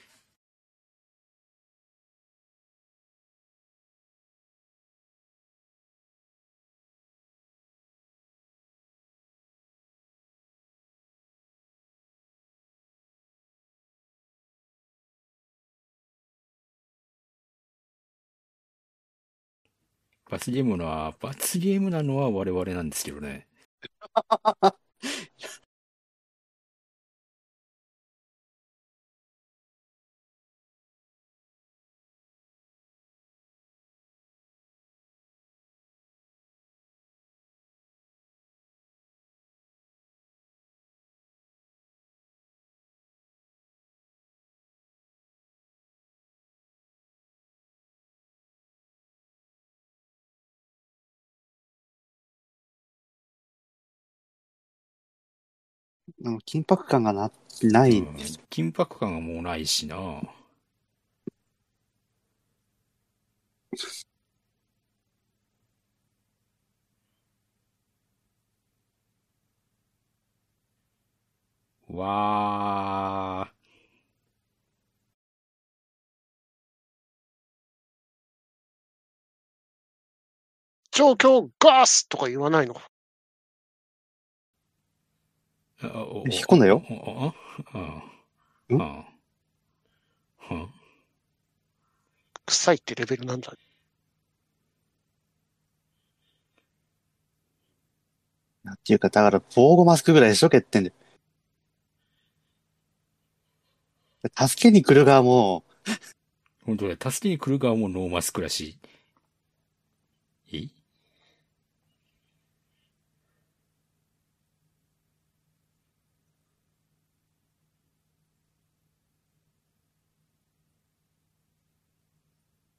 罰ゲームは、罰ゲームなのは我々なんですけどね。うん緊迫感がな、ない。うん緊迫感がもうないしな。わー。状況ガスとか言わないの。あお引っ込んだよ。臭いってレベルなんだ。なんていうか、だから、防護マスクぐらいでしょ、欠点で。助けに来る側も、本当だ、助けに来る側もノーマスクらしい。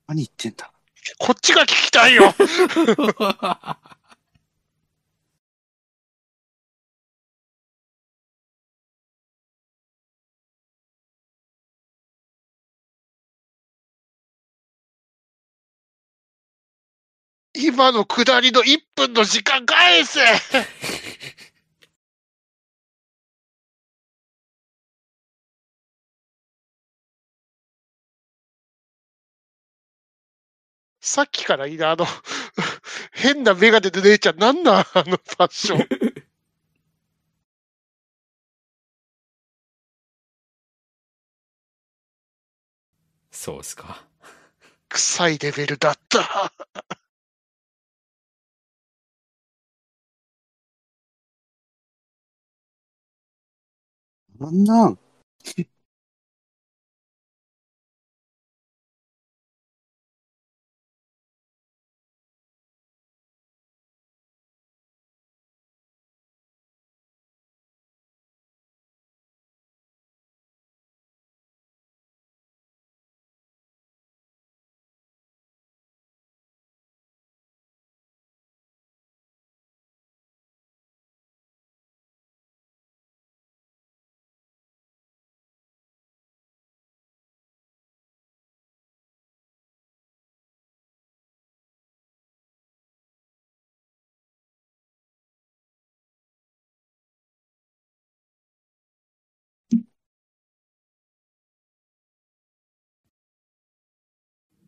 何言ってんだ？こっちが聞きたいよ。今の下りの1分の時間返せさっきからいいな、あの、変なメガネで姉ちゃん、なんなんあのファッション。そうっすか。臭いレベルだった。なんなん？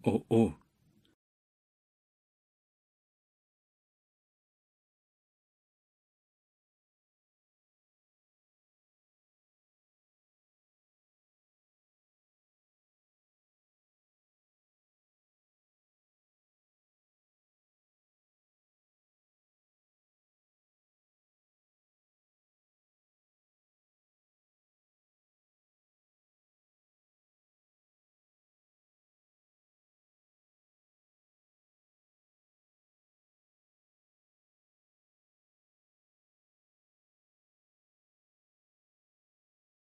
お、お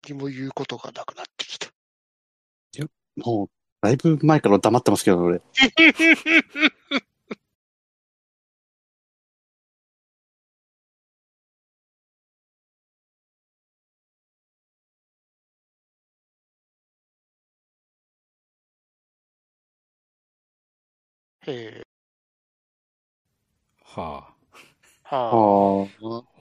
う。にも言うことがなくなってきた。もう、だいぶ前から黙ってますけど、俺。えはー、はああ。あ、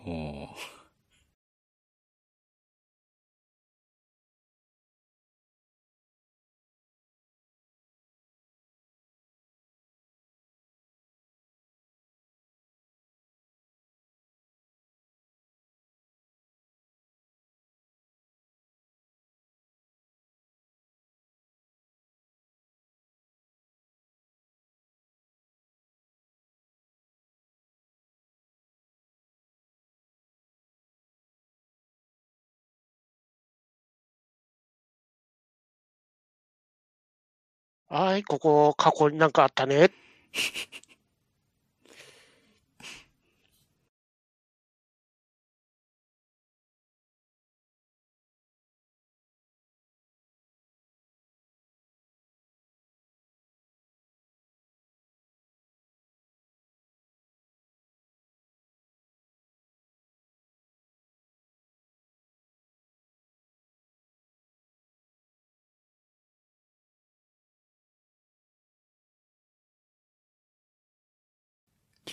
はい、ここ、過去になんかあったね。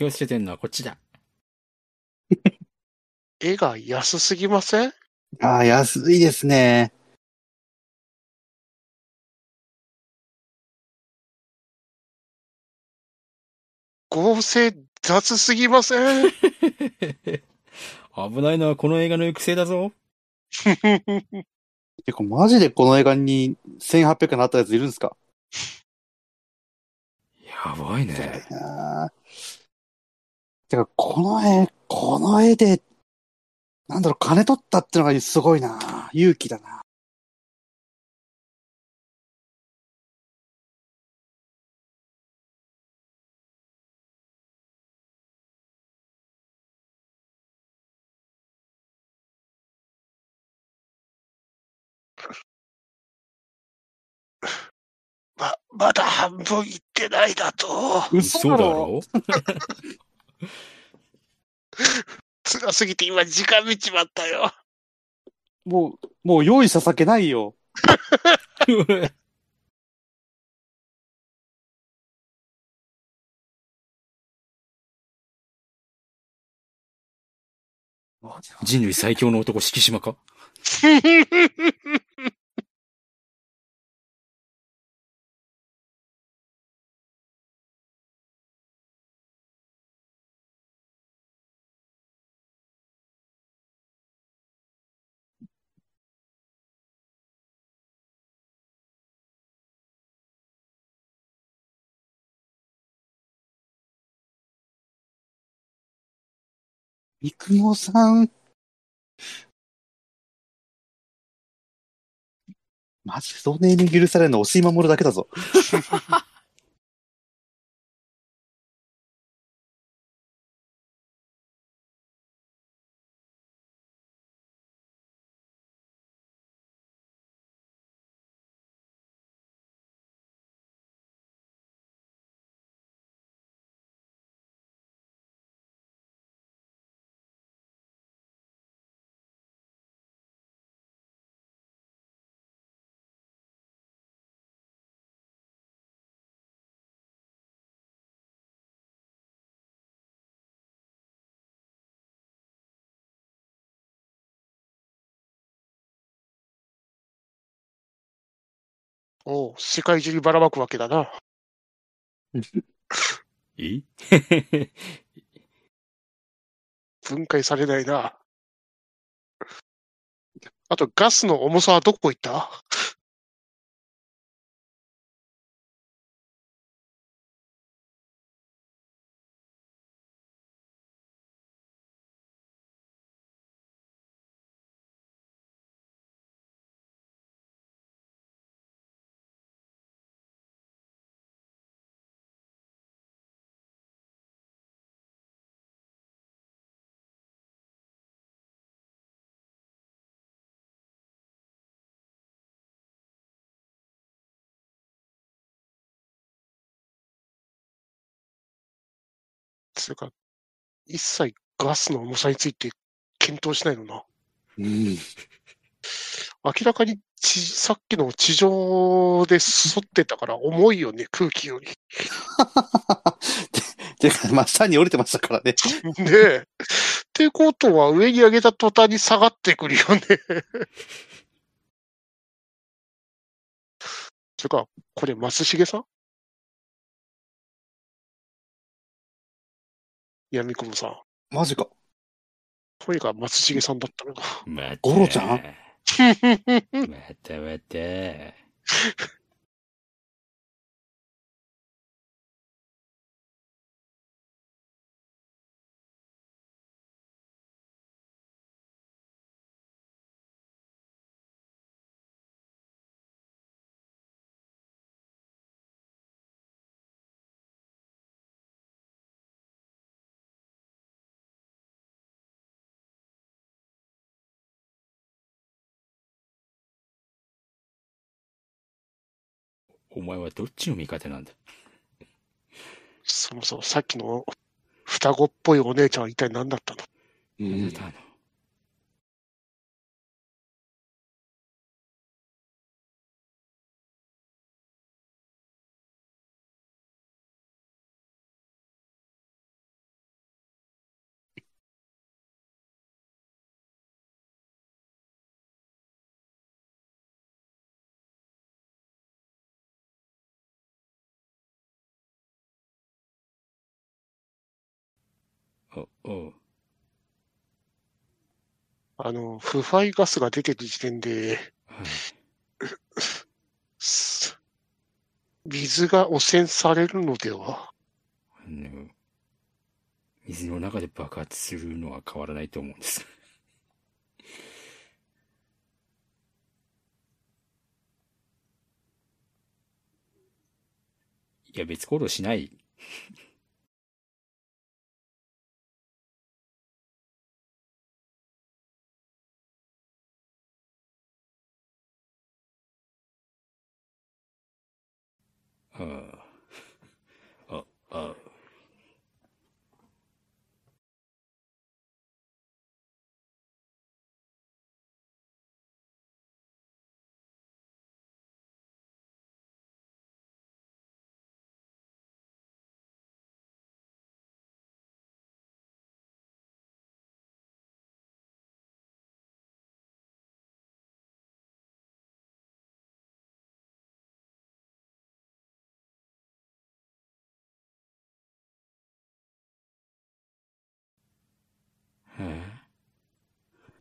気をつけてんのはこっちだ。絵が安すぎません？ああ、安いですね。合成雑すぎません？危ないのはこの映画の行く末だぞ。てか、マジでこの映画に1800円のあったやついるんですか？やばいね。てか、この絵、この絵で、なんだろう、金取ったってのがすごいな勇気だな。ま、まだ半分いってないだと。嘘だろ 辛すぎて今時間見ちまったよ。もう、もう用意した酒ないよ。人類最強の男、敷島か？三雲さん。マジ、そうネーミング許されるの押井守るだけだぞ。おう世界中にばらまくわけだな。え 分解されないな。あと、ガスの重さはどこ行った？つうか、一切ガスの重さについて検討しないのな。うん。明らかにちさっきの地上で沿ってたから重いよね、空気より。てか、真下に降りてましたからね。ねえ。ってことは上に上げた途端に下がってくるよね。つうか、これ松重さん？闇雲さん。マジか。声が松重さんだったのだ。また。ゴロちゃん？またまた。お前はどっちの味方なんだ？そもそもさっきの双子っぽいお姉ちゃんは一体何だったの？うん。なんだ。のお、おう。あの、腐敗ガスが出てる時点で、はい。す水が汚染されるのでは？あの、水の中で爆発するのは変わらないと思うんです。いや、別行動しない。ああ。あ、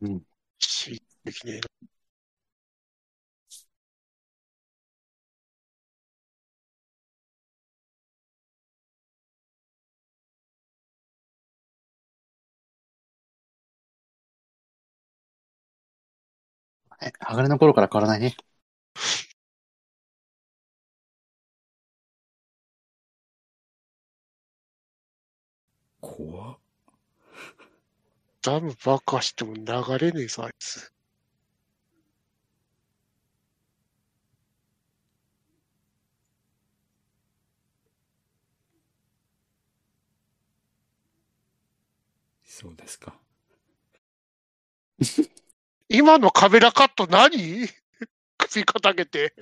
あしできねえな。え鋼の頃から変わらないね。怖っ。ダム爆破しても流れねえぞ、あいつ。そうですか。今のカメラカット何？首傾けて。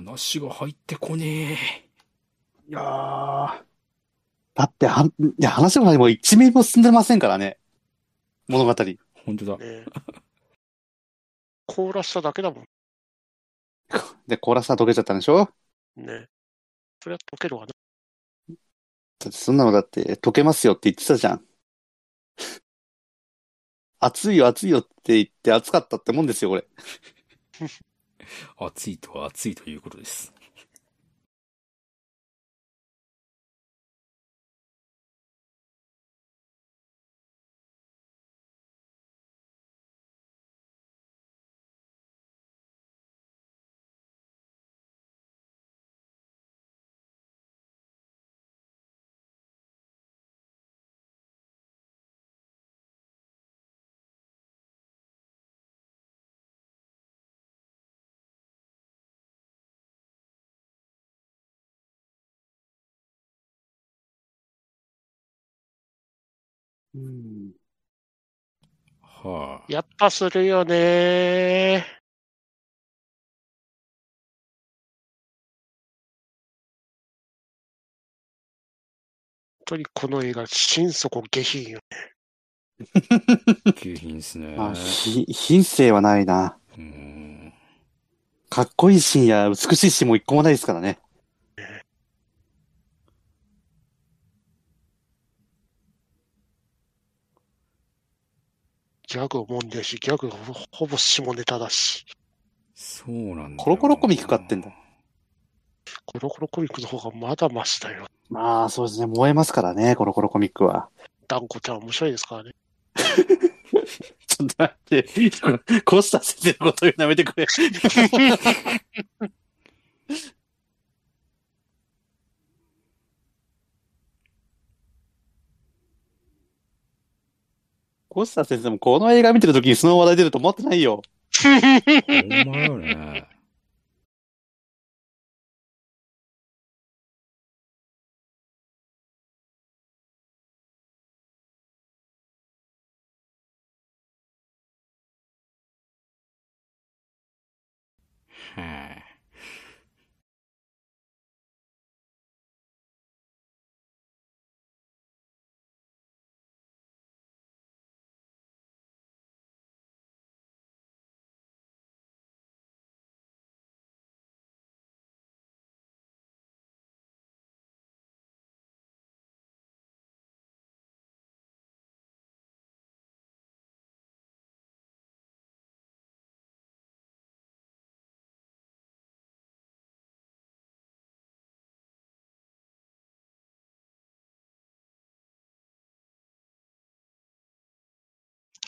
話が入ってこねえ。いやー。だってはん、いや、話も何も一ミリも進んでませんからね。物語。本本当だ。ね。凍らしただけだもで、コーラスは溶けちゃったんでしょ？んね。それは溶けるわな。だってそんなのだって溶けますよって言ってたじゃん。暑いよ暑いよって言って暑かったってもんですよ、これ。暑いとは暑いということです。うん。はあ。やっぱするよね本当にこの映画、心底下品よ。急品ですね。まあ、ひ品性はないな。うん。かっこいいシーンや美しいシーンも一個もないですからね。ギャグもんでし、ギャグほほぼ下ネタだし。そうなんだ。コロコロコミック買ってんだ。コロコロコミックの方がまだマシだよ。まあ、そうですね。燃えますからね、コロコロコミックは。ダンコちゃん面白いですからね。ちょっと待って、コスタ先生のこと言うのやめてくれ。コスタ先生もこの映画見てるときにその話題出ると思ってないよ。ほんまよね。はあ。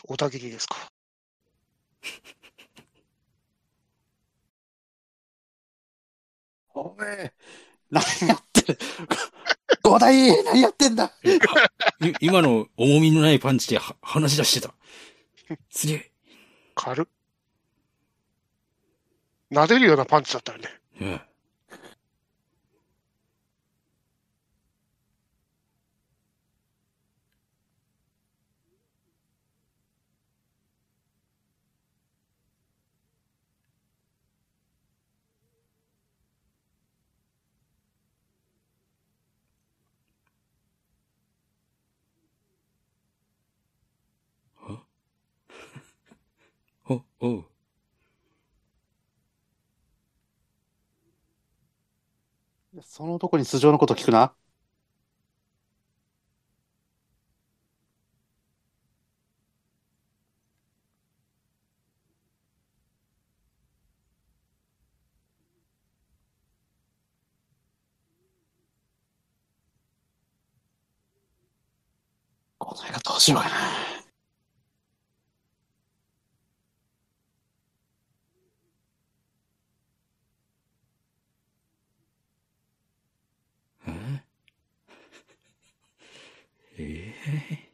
小田切ですか？おい、何やってる？五代、何やってんだ？い今の重みのないパンチでは話し出してた。すげえ。軽っ。撫でるようなパンチだったよね。うんお、おう。その男に素性のこと聞くな。この映画どうしようかな。え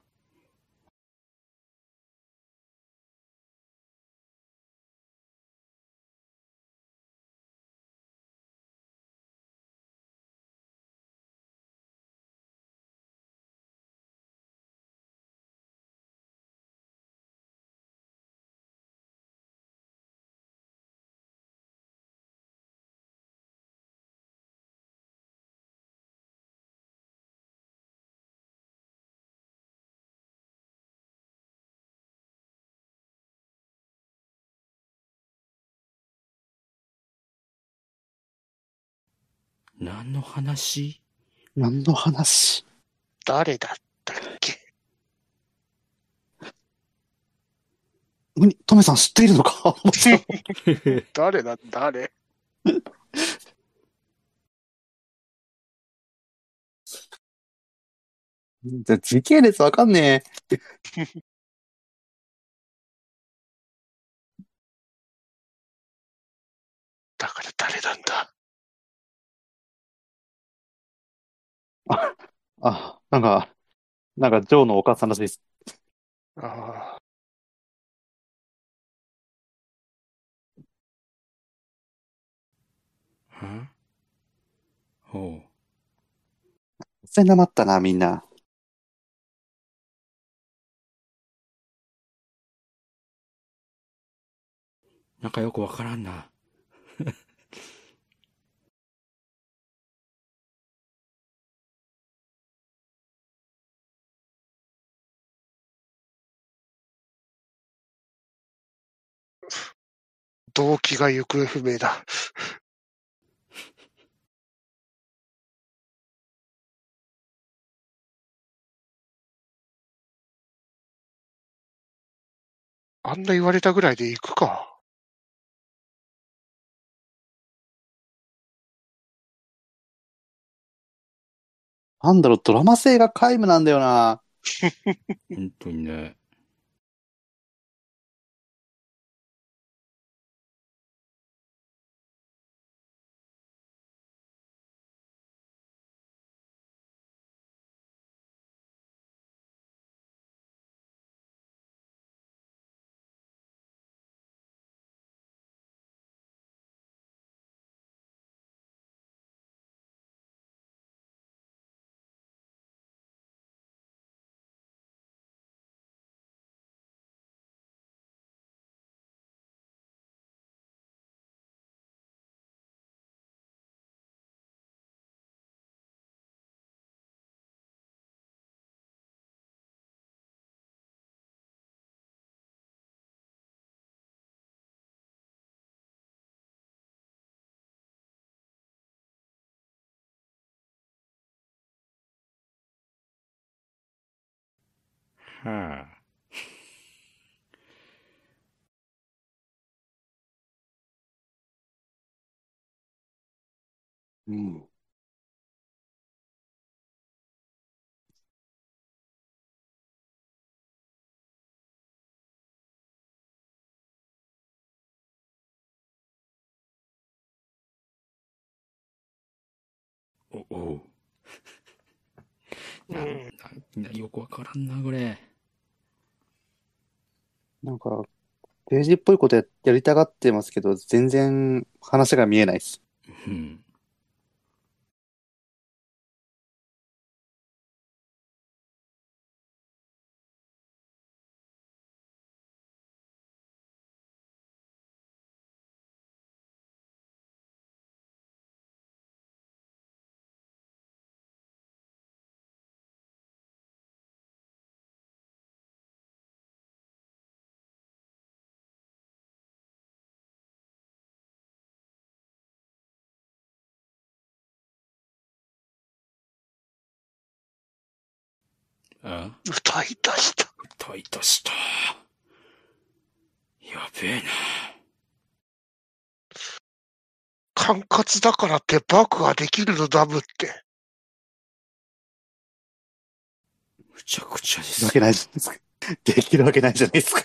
何の話？何の話？誰だったっけ？何トメさん知っているのか？誰だ？誰？じゃ時系列わかんねえ。だから誰なんだ？あ、なんか、なんか、ジョーのお母さんらしいです。ああ。はほう。全然なまったな、みんな。なんかよくわからんな。動機が行方不明だ。あんな言われたぐらいで行くか。なんだろう、ドラマ性が皆無なんだよな。本当にね。はあ。うん。お、おう。なんなよくわからんな、これ。なんか、ページっぽいことややりたがってますけど、全然話が見えないです。うん。あ歌い出した。歌い出した。やべえな。管轄だからって爆破できるのダムって。むちゃくちゃですわけないじゃないですか。できるわけないじゃないですか。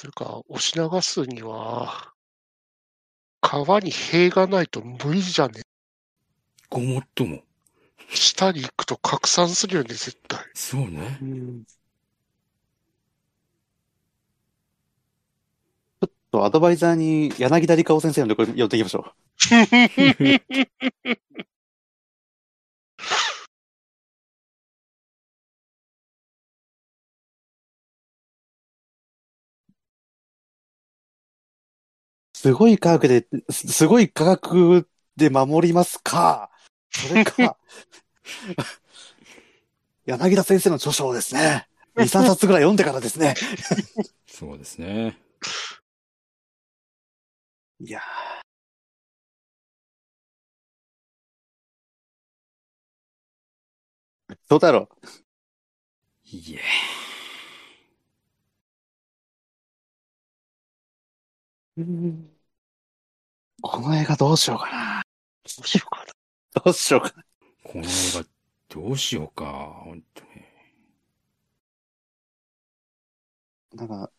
それか、押し流すには、川に塀がないと無理じゃね？ごもっとも。下に行くと拡散するよね、絶対。そうね。うんちょっとアドバイザーに柳田理香先生のところに寄っていきましょう。すごい科学で、すすごい科学で守りますか？それか、柳田先生の著書をですね、2、3冊ぐらい読んでからですね。そうですね。いやーそうだろいえ。う。この映画どうしようかな。どうしようかな。どうしようかな。この映画、どうしようか。本当に。なん。か、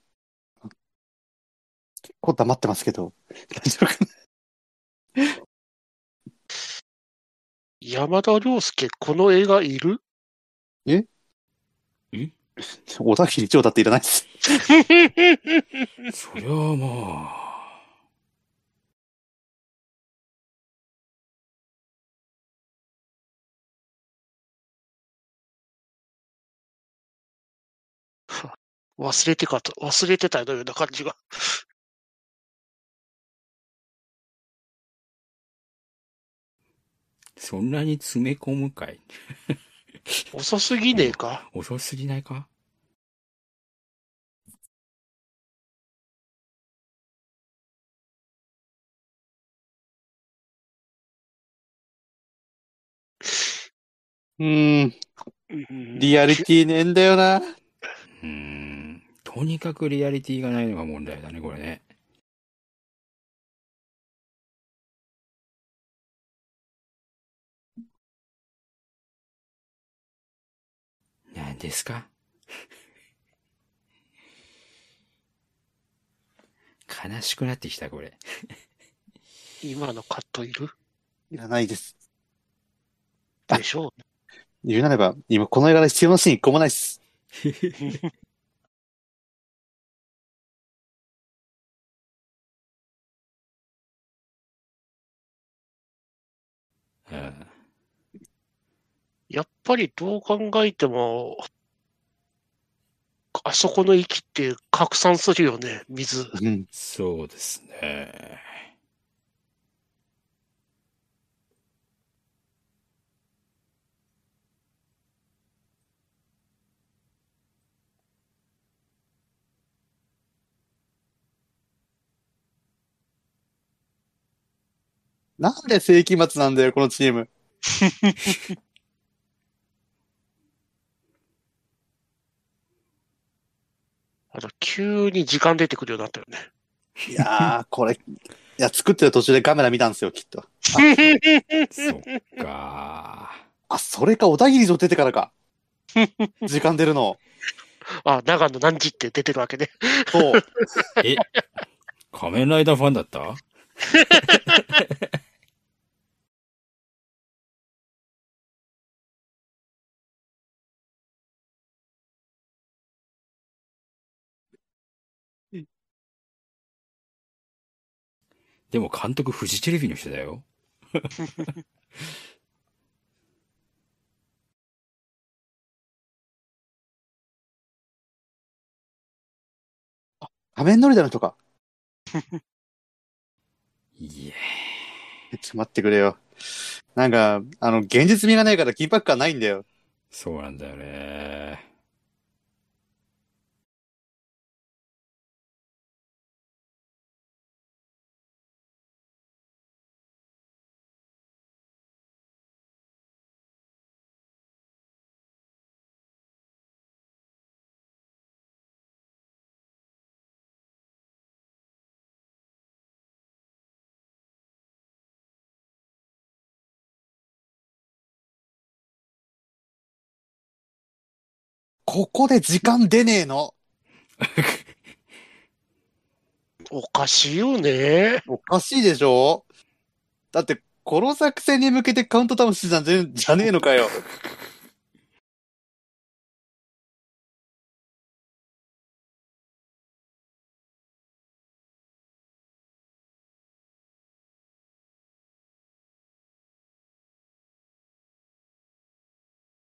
結構黙ってますけど、大丈夫かな。山田涼介、この映画いるええ小田切長だっていらないです。そりゃあまあ。忘れてかと、忘れてたような感じが。そんなに詰め込むかい遅すぎねえか？遅すぎないか？うーん、うんリアリティねえんだよな。うーん。とにかくリアリティがないのが問題だね、これね。何ですか？悲しくなってきた、これ。今のカットいる？いらないです。でしょう。言うなれば、今この映画で必要なシーン一個もないっす。う んやっぱりどう考えても、あそこの息って拡散するよね、水。うん。そうですね。なんで世紀末なんだよ、このチーム。あと、急に時間出てくるようになったよね。いやー、これ、いや、作ってる途中でカメラ見たんですよ、きっと。そっか。あ、それか、小田切城出てからか。時間出るの。あ、長野何時って出てるわけね。そう。え、仮面ライダーファンだった？でも監督フジテレビの人だよ。仮面ノリダの人か。いえ。ちょっと待ってくれよ。なんか、あの、現実味がないから緊迫感ないんだよ。そうなんだよね。ここで時間出ねえの。おかしいよね。おかしいでしょ？だって、この作戦に向けてカウントダウンしてたんじゃじゃねえのかよ。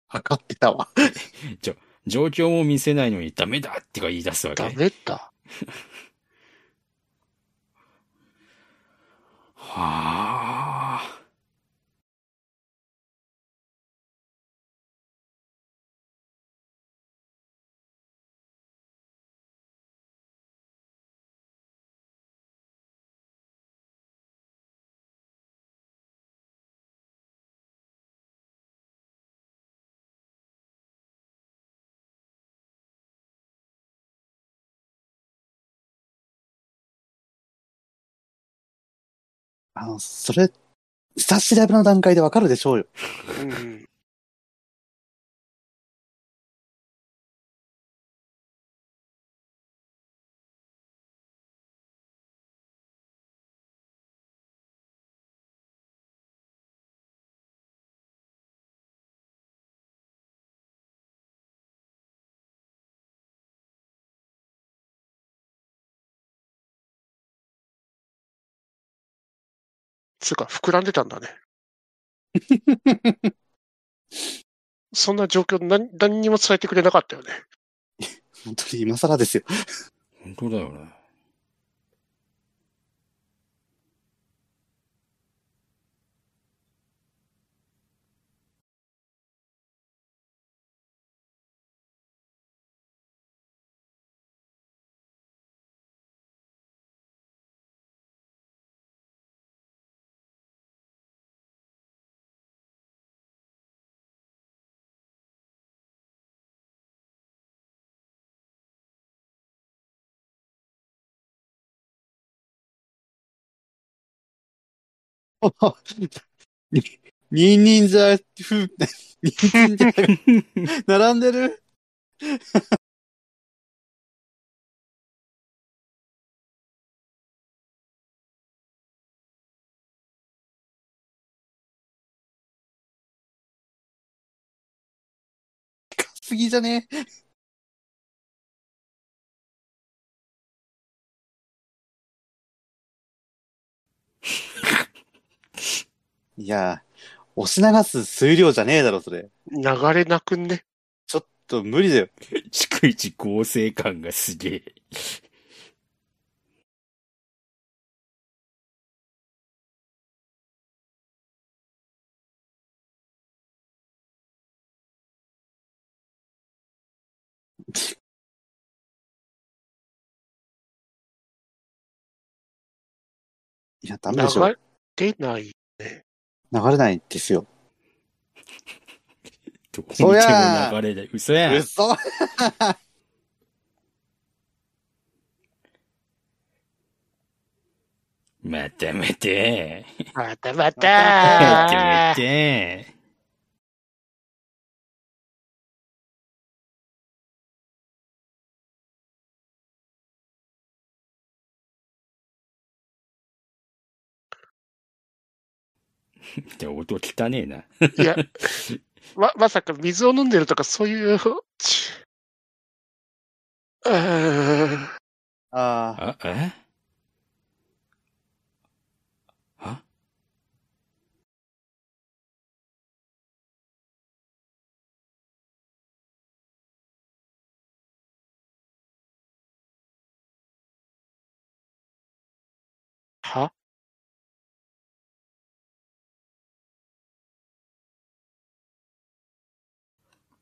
測ってたわ。状況も見せないのにダメだってか言い出すわけ。ダメだ。はあ。あの、それ、下調べの段階でわかるでしょうよ。うん。つうか、膨らんでたんだね。そんな状況何、何にも伝えてくれなかったよね。本当に今更ですよ。本当だよね。ニンニンジャー、ニンニンジャー並んでる？すぎじゃね？いや、押し流す水量じゃねえだろ、それ。流れなくんね？ちょっと無理だよ。逐一合成感がすげえ。いや、ダメでしょ。流れない。流れないですよ。どこ見てそもや流れない。嘘やん。嘘またまた。またままたたまた。で音汚ねえな。いや、ま、まさか水を飲んでるとかそういう、ああ、あ、え？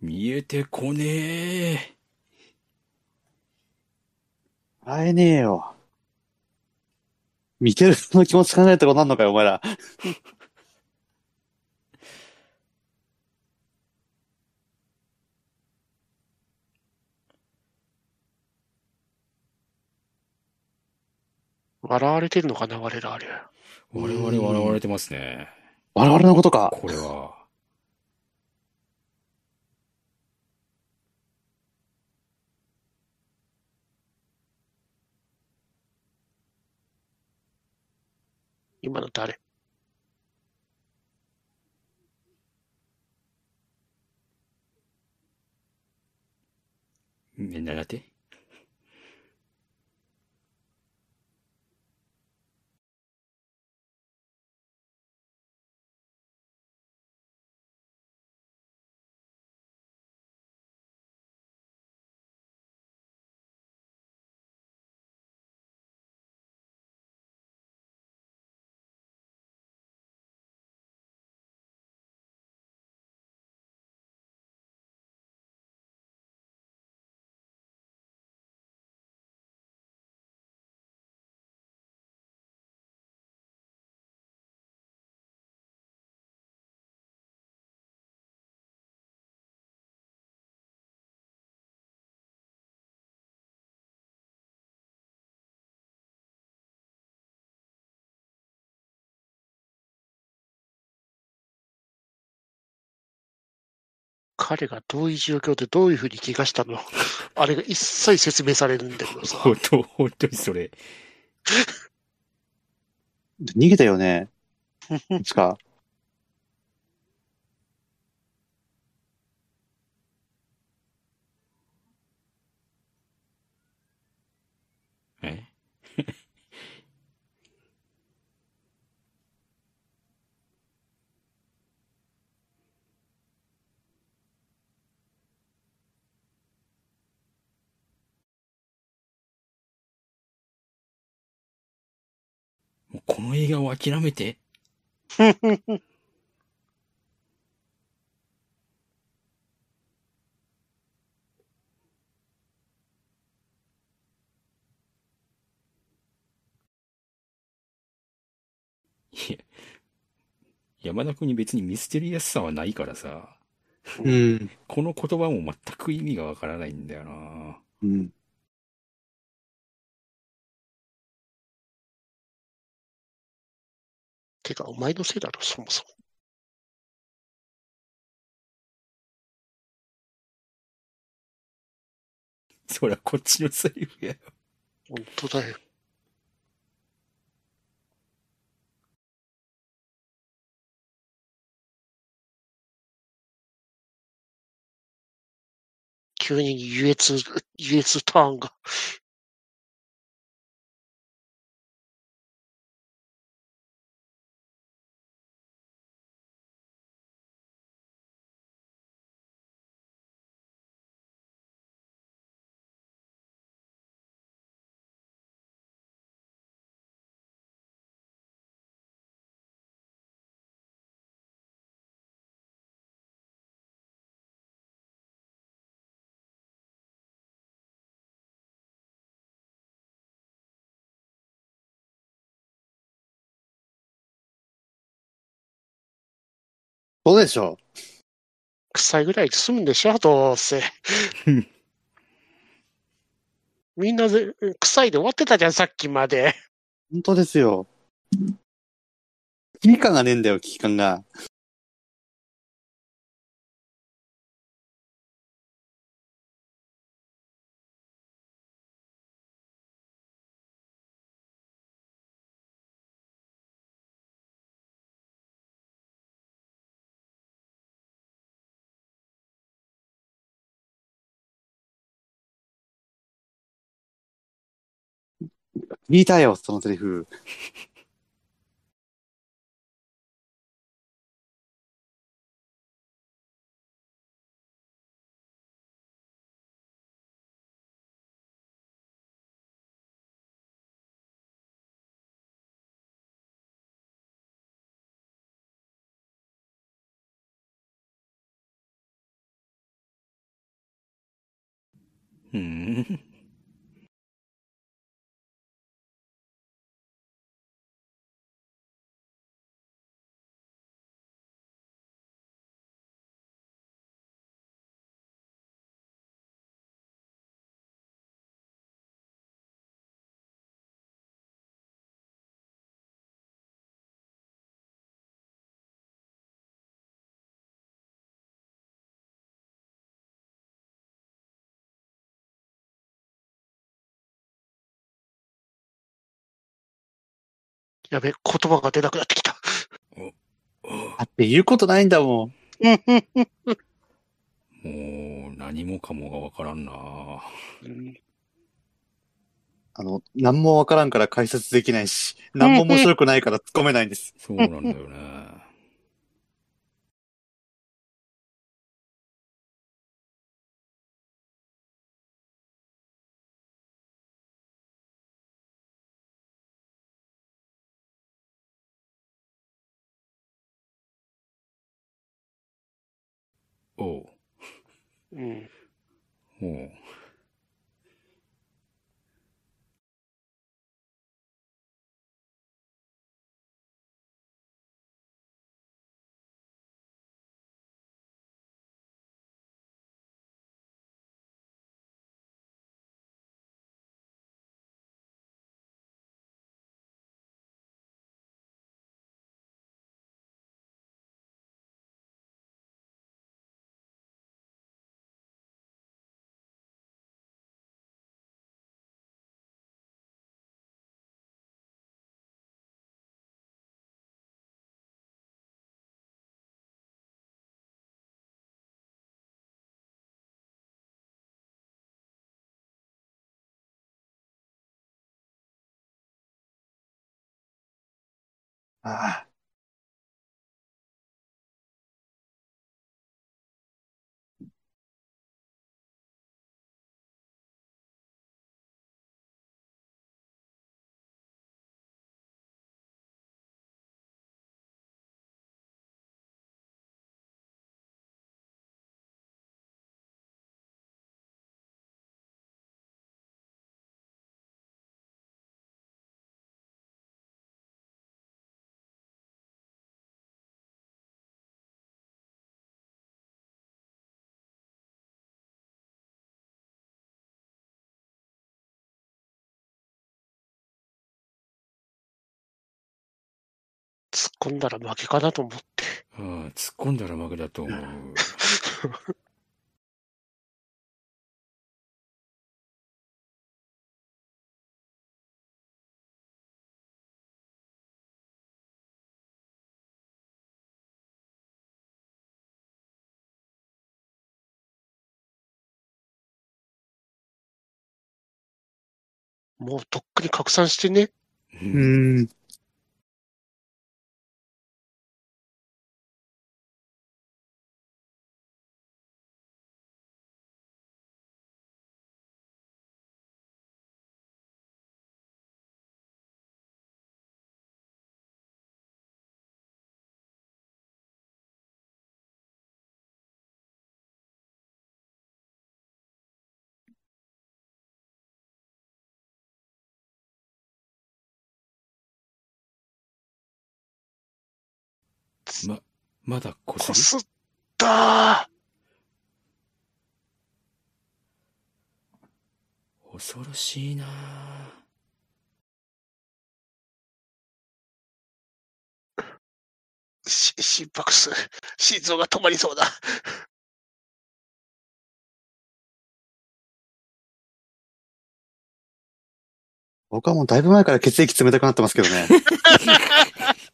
見えてこねえ。会えねえよ。見てる人の気持ち考えたことなんのかよ、お前ら。笑われてるのかな、我らあれ。我々笑われてますね。我々のことか。これは。今の誰？ね、なだって彼がどういう状況でどういうふうに怪我したの？あれが一切説明されるんだけどさ。本当、本当にそれ。逃げたよね。いつか。この映画を諦めて。いや、山田君に別にミステリアスさはないからさ、うん。この言葉も全く意味がわからないんだよな。うん。てか、お前のせいだろ、そもそも。そりゃこっちのセリフやよ。本当だよ。急に優越、優越ターンが。そうでしょ臭いぐらいで済むんでしょどうせ。みんなで、臭いで終わってたじゃん、さっきまで。本当ですよ。危機感がねえんだよ、危機感が。聞いたよ、そのセリフ。うん。やべ、言葉が出なくなってきた。だって言うことないんだもん。もう、何もかもがわからんなうんあの、何もわからんから解説できないし、何も面白くないから突っ込めないんです。そうなんだよね。うん。お込んだら負けかなと思って。うん、突っ込んだら負けだと思う。もうとっくに拡散してね。う。うんま、まだこする？こすった恐ろしいなーし心拍数、心臓が止まりそうだ。僕はもうだいぶ前から血液冷たくなってますけどね。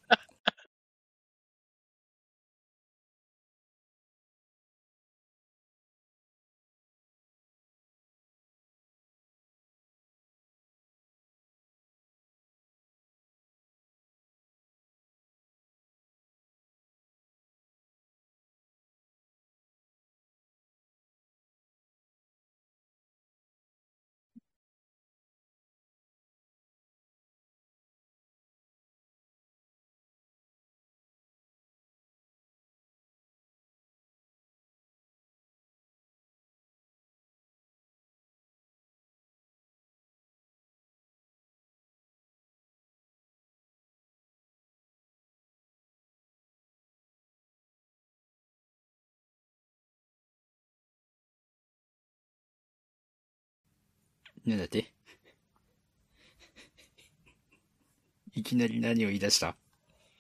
なんだって？いきなり何を言い出した？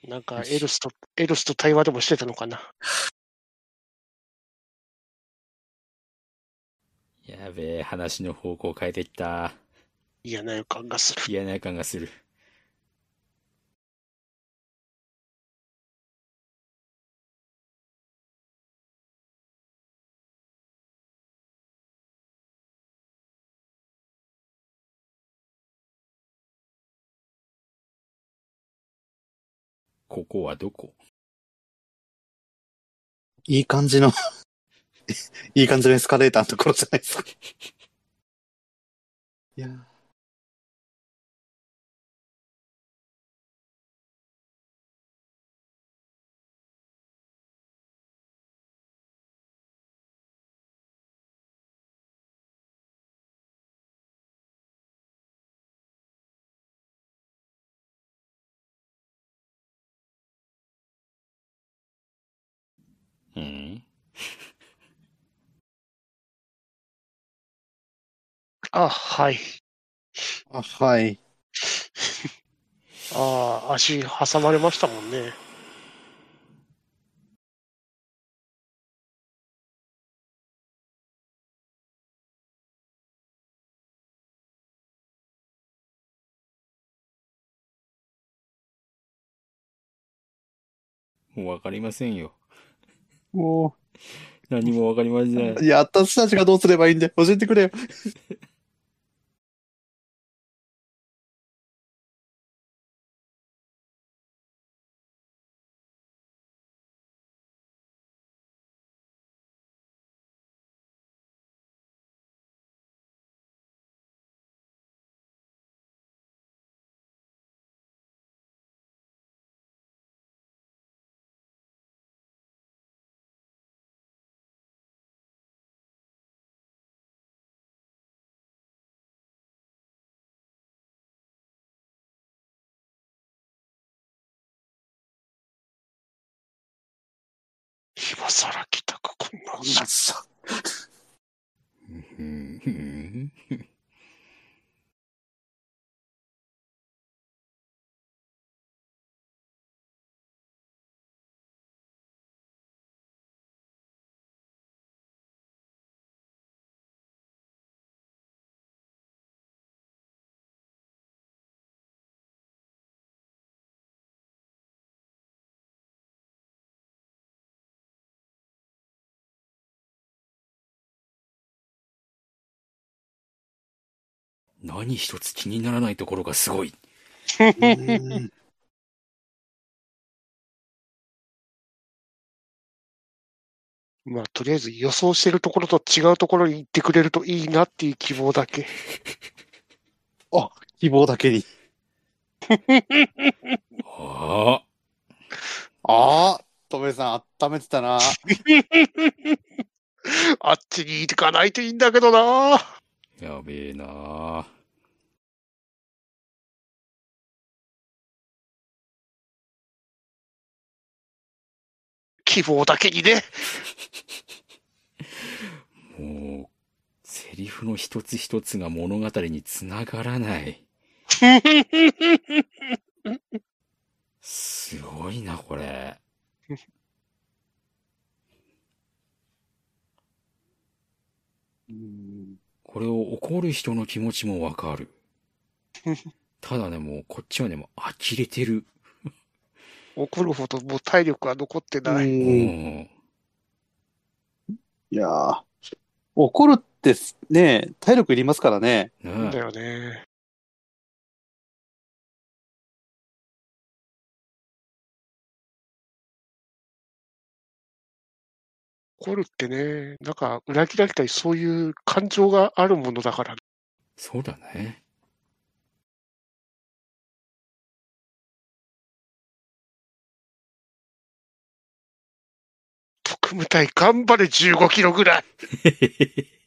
なんかエルスと、エルスと対話でもしてたのかな？やべえ、話の方向を変えていった。嫌な予感がする。嫌な予感がする。ここはどこ？いい感じの、いい感じのエスカレーターのところじゃないですか。いやーうんあ、はい。あ、はい。ああ、足挟まれましたもんね。もうわかりませんよ。も何もわかりませんう、。いや、私たちがどうすればいいんで、教えてくれよ。こんなこ んなさ。何一つ気にならないところがすごい。うんまあ、とりあえず予想してるところと違うところに行ってくれるといいなっていう希望だけ。希望だけに。ああ、ああ、トメさん、温めてたな。あっちに行かないといいんだけどな。やべえな希望だけにね。もう、セリフの一つ一つが物語につながらない。すごいな、これ。うんこれを怒る人の気持ちもわかる。ただね、もう、こっちはね、もう、呆れてる。怒るほどもう体力が残ってない。いやー怒るってね、体力いりますからね。ねだよね。怒るってね、なんか裏切られたりそういう感情があるものだから、そうだね。特務隊頑張れ15キロぐらい。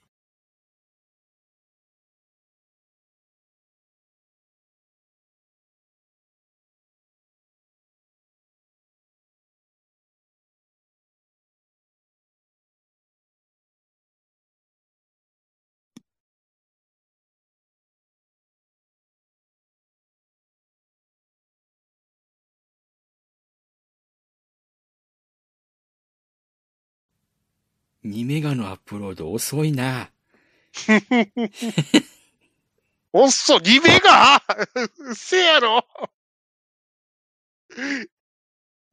2メガのアップロード遅いな。おっそ、2メガ？せやろ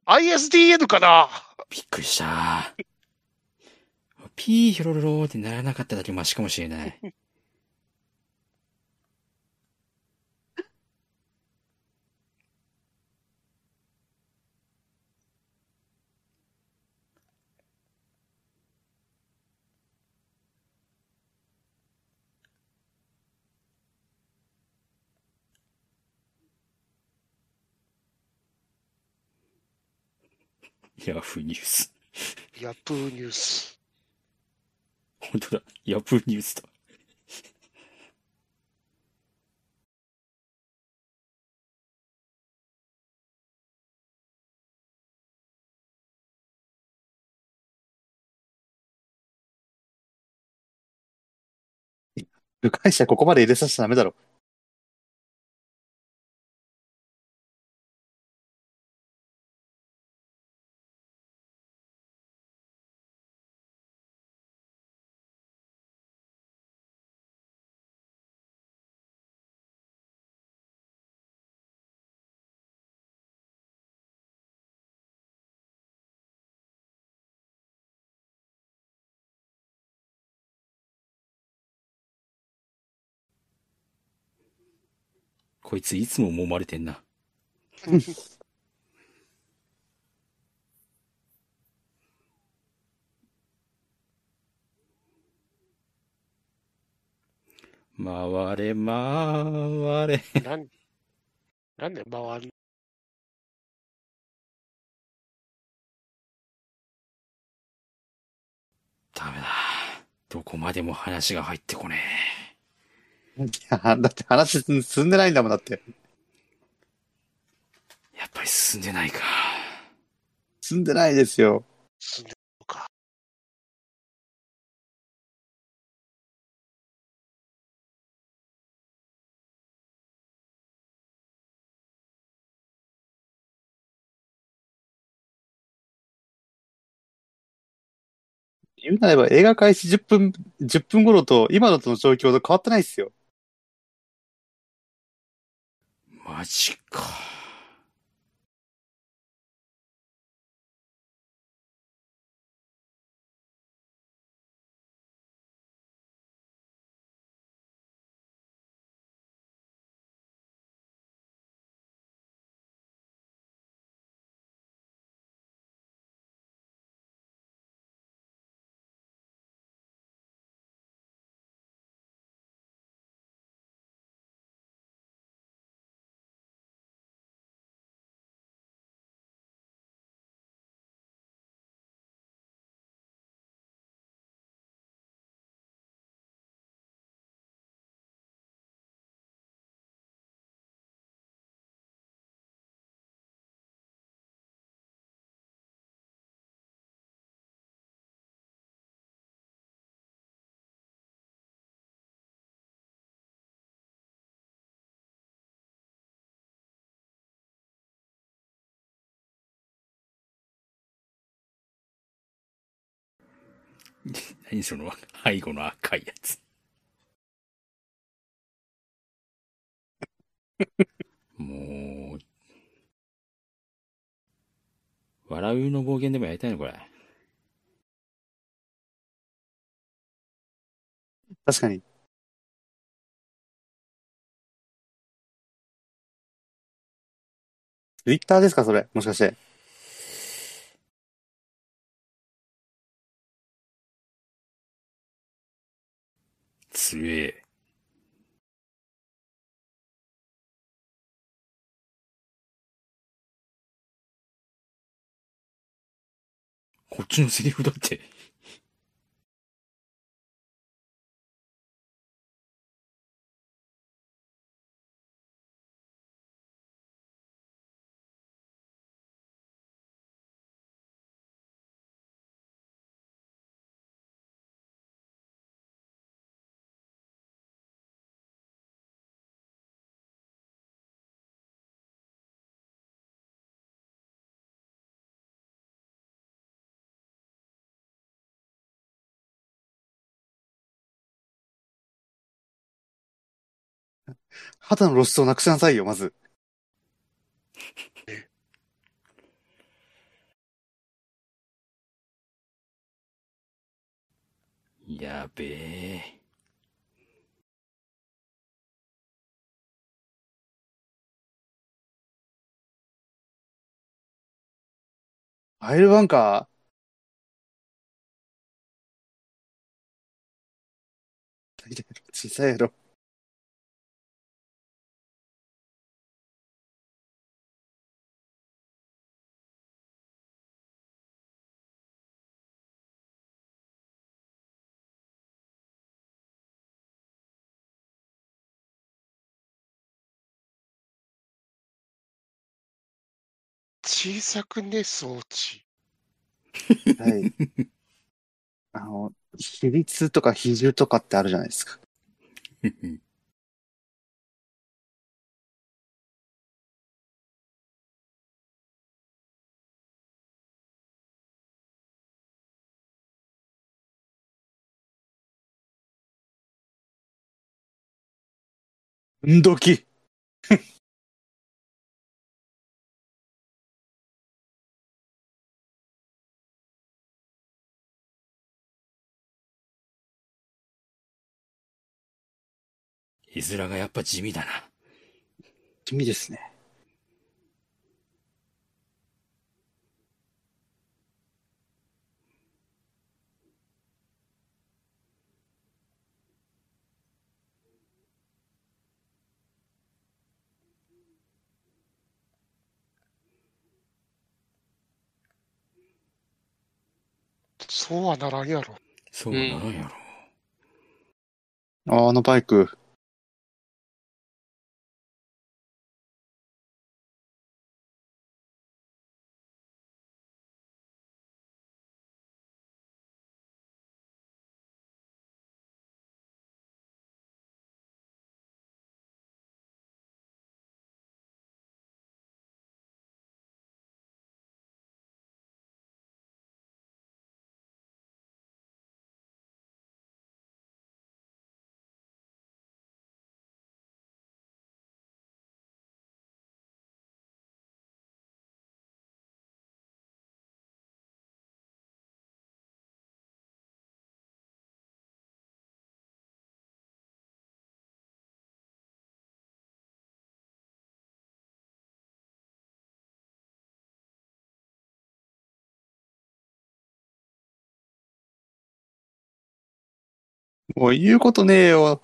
?ISDN かな？びっくりした。ピーヒョロロローってならなかっただけマシかもしれない。ヤフーニュース。ヤプーニュース。本当だ。ヤフーニュースだ。部外者ここまで入れさせちゃダメだろ。こいついつも揉まれてんな。回れ回れ。なん、なんで回るダメだ。どこまでも話が入ってこねいや、だって話進んでないんだもん、だって。え。やっぱり進んでないか。進んでないですよ。進んでるのか。言うなれば映画開始10分、10分頃と今のとの状況と変わってないっすよ。マジか。何その背後の赤いやつ。もう、笑うの暴言でもやりたいのこれ。確かに。ツイッターですか、それ？もしかして。つえ。こっちのセリフだって。肌の露出をなくしなさいよ、まず。やべえ。アイルバンカー？小さいやろ。小さくね、装置。はい。あの、比率とか比重とかってあるじゃないですか。んどき。絵面がやっぱ地味だな。地味ですね。そうはならんやろ。そうなんやろ。ああのバイク。もう言うことねえよ。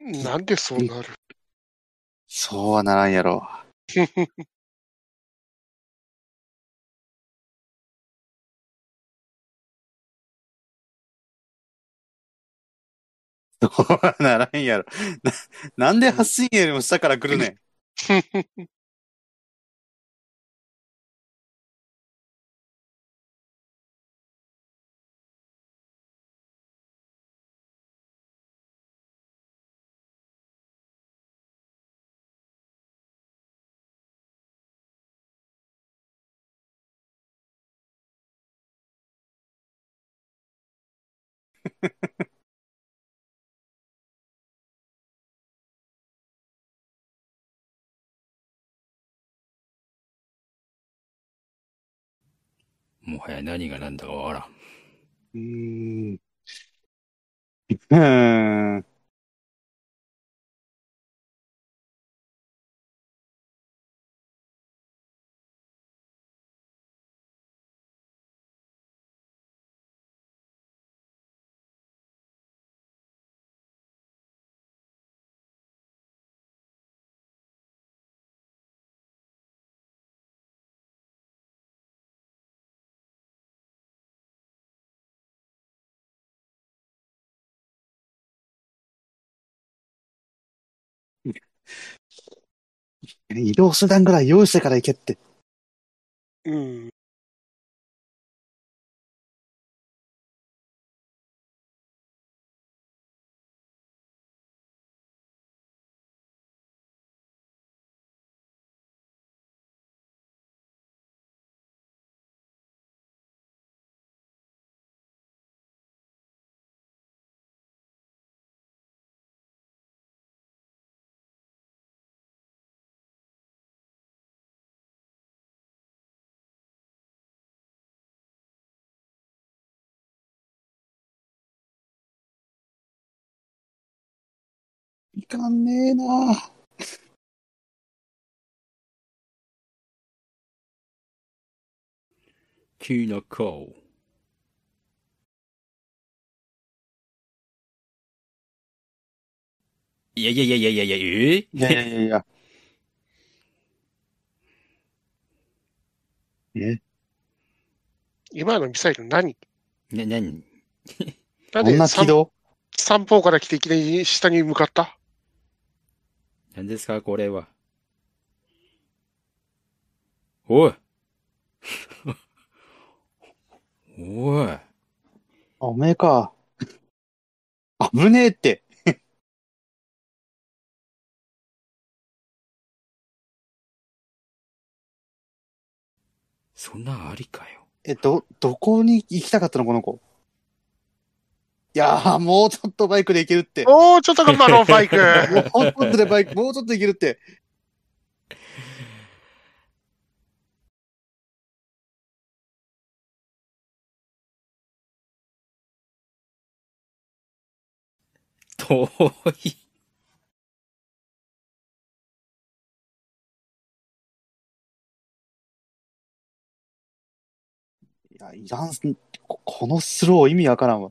なんでそうなる？そうはならんやろ。ど うならんやろ。な、なんで8000円よりも下から来るねん。もはや何が何だかわからん。うーん。うーん。移動手段ぐらい用意してから行けって。うん。いかんねえな。キーナコいやいやいやいやいやいや、え？ーいやいやいや。いや。え？今のミサイル何？な、なに？なんこんで三な軌道三方から来ていきなり下に向かった？何ですか、これは。おい おいあ、おめえか。危ねえって。そんなんありかよ。え、ど、どこに行きたかったのこの子。いやー、もうちょっとバイクで行けるって。もおー、ちょっと頑張ろう、バイク。うちょっとでバイク、もうちょっと行けるって。遠い。いや、いらん、ここのスロー意味わからんわ。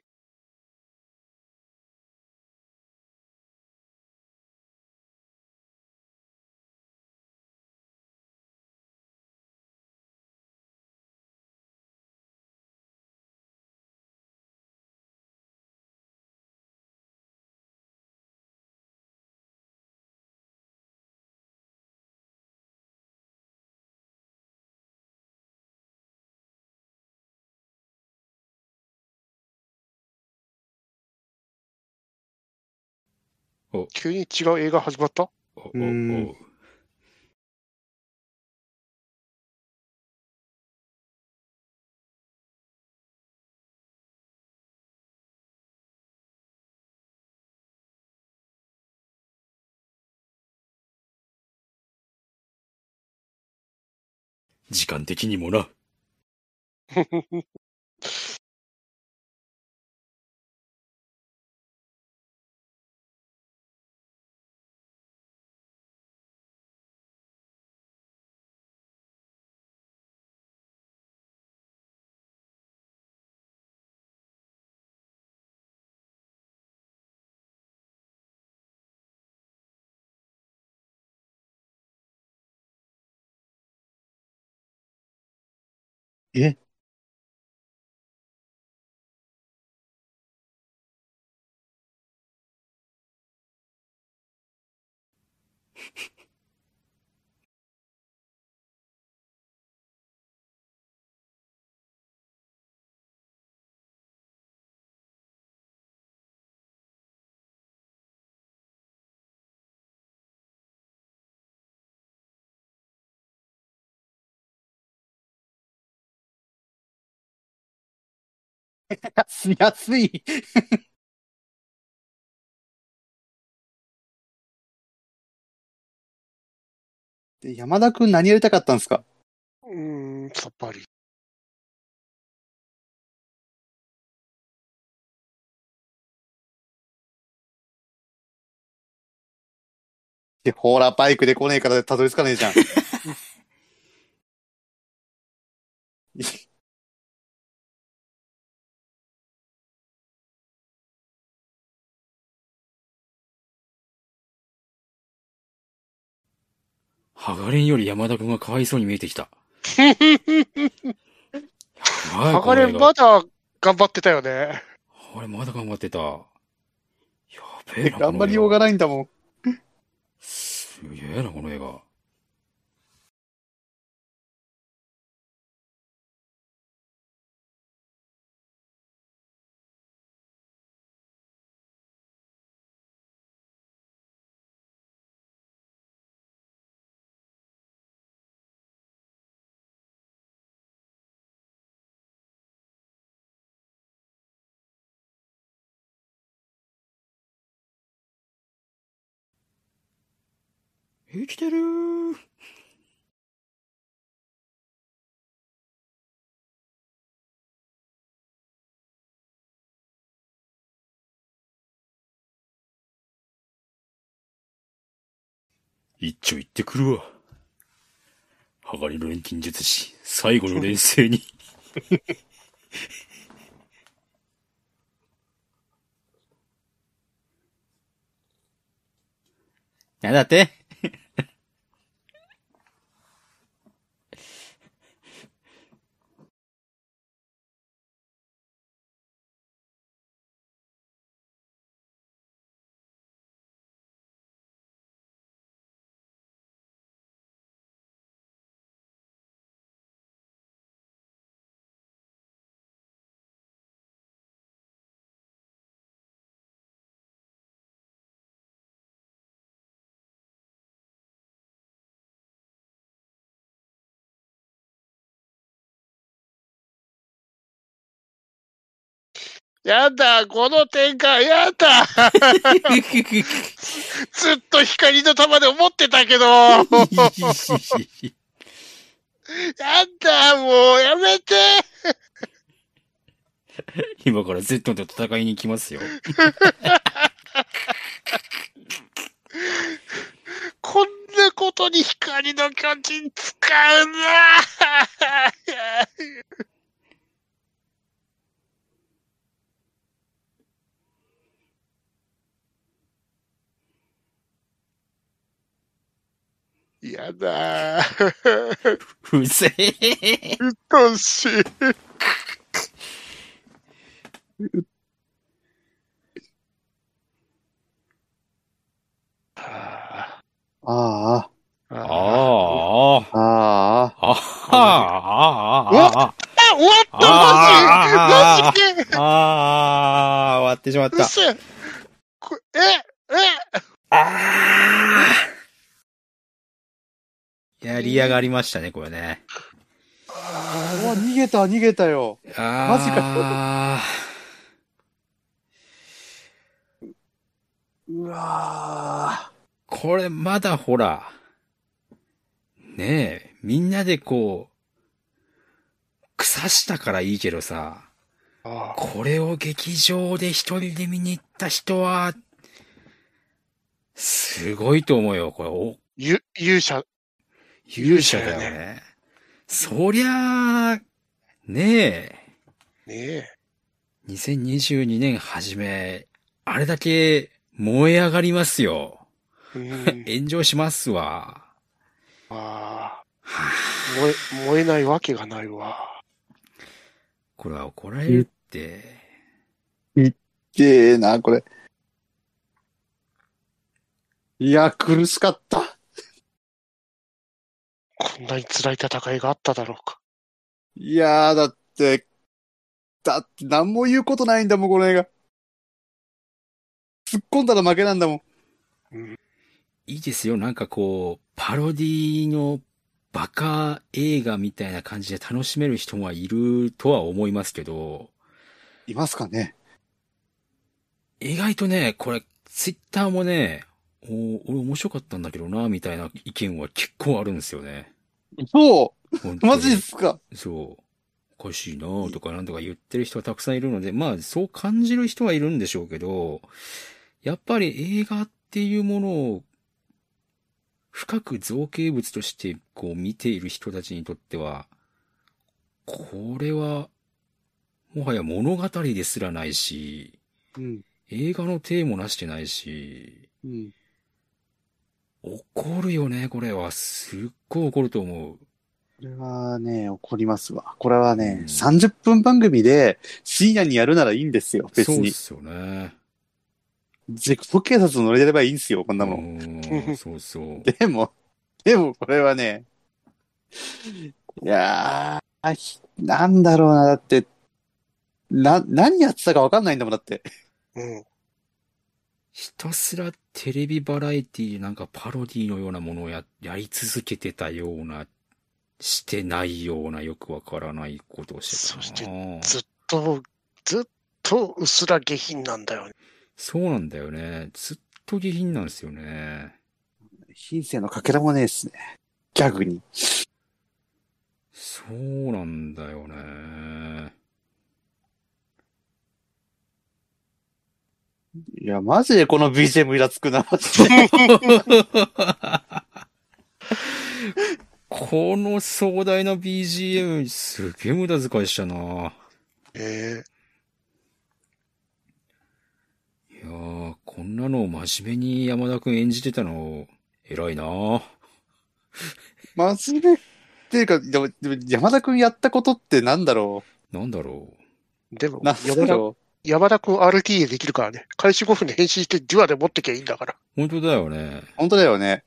急に違う映画始まった？おおうん。お時間的にもな。え安い、安い。で山田くん何やりたかったんですか？うーん、さっぱり。で、ほら、バイクで来ねえからたどり着かねえじゃん。ハガレンより山田君がかわいそうに見えてきた。はいハガレンまだ頑張ってたよね。俺まだ頑張ってた。やべえな。頑張りようがないんだもん。すげえな、この映画。生きてるー。一丁行ってくるわ。ハガリの錬金術師、最後の連戦に。なんだってやだ、この展開、やだ。ずっと光の玉で思ってたけど、やだ、もうやめて。今から Z と戦いに行きますよ。こんなことに光の巨人使うなやだうぜえ。うっとうしい。あああああ。あ、ああ、ああ。ああ。ああ。あ、終わったあマジマジでああ、終わってしまった。うっせえこえ、え、ああ。やり上がりましたね、これね。うわ、逃げた、逃げたよ。あマジか。うわこれまだほら、ねえ、みんなでこう、草したからいいけどさ、あこれを劇場で一人で見に行った人は、すごいと思うよ、これ。おゆ勇者、勇者だよね。そりゃあ、ねえ、ねえ。2022年初め、あれだけ燃え上がりますよ。うん、炎上しますわ。あはああ燃え、燃えないわけがないわ。これは怒られるって。ー。げえな、これ。いや、苦しかった。こんなに辛い戦いがあっただろうか。いやー、だって、だって何も言うことないんだもん、この映画。突っ込んだら負けなんだもん。うん、いいですよ。なんかこう、パロディのバカ映画みたいな感じで楽しめる人はいるとは思いますけど、いますかね意外とね、これ、ツイッターもね、お俺面白かったんだけどな、みたいな意見は結構あるんですよね。そうマジですかそう。おかしいなとかなんとか言ってる人がたくさんいるので、まあそう感じる人はいるんでしょうけど、やっぱり映画っていうものを深く造形物としてこう見ている人たちにとっては、これはもはや物語ですらないし、うん。映画の体もなしてないし、うん。怒るよね、これは。すっごい怒ると思う。これはね、怒りますわ。これはね、うん30分番組で深夜にやるならいいんですよ、別に。そうっすよね。絶好警察乗れればいいんですよ、こんなもん。うんそうそう。でも、でもこれはね、いやー、ひなんだろうな、だって、な、何やってたかわかんないんだもん、だって。うん。ひたすらテレビバラエティなんかパロディのようなものをや、やり続けてたような、してないようなよくわからないことをしてたな。そしてずっと、ずっとうすら下品なんだよね。そうなんだよね。ずっと下品なんですよね。品性のかけらもねえっすね。ギャグに。そうなんだよね。いや、マジでこの BGM イラつくな、マジで。この壮大な BGM すげえ無駄遣いしたな。えいやー、こんなのを真面目に山田くん演じてたの、偉いな。真面目っていうか、でもでも山田くんやったことってなんだろなんだろえでもう、なんだろ山田くん RTA できるからね。開始5分で変身してデュアで持ってきゃいいんだから。う。本当だよね。う。本当だよね。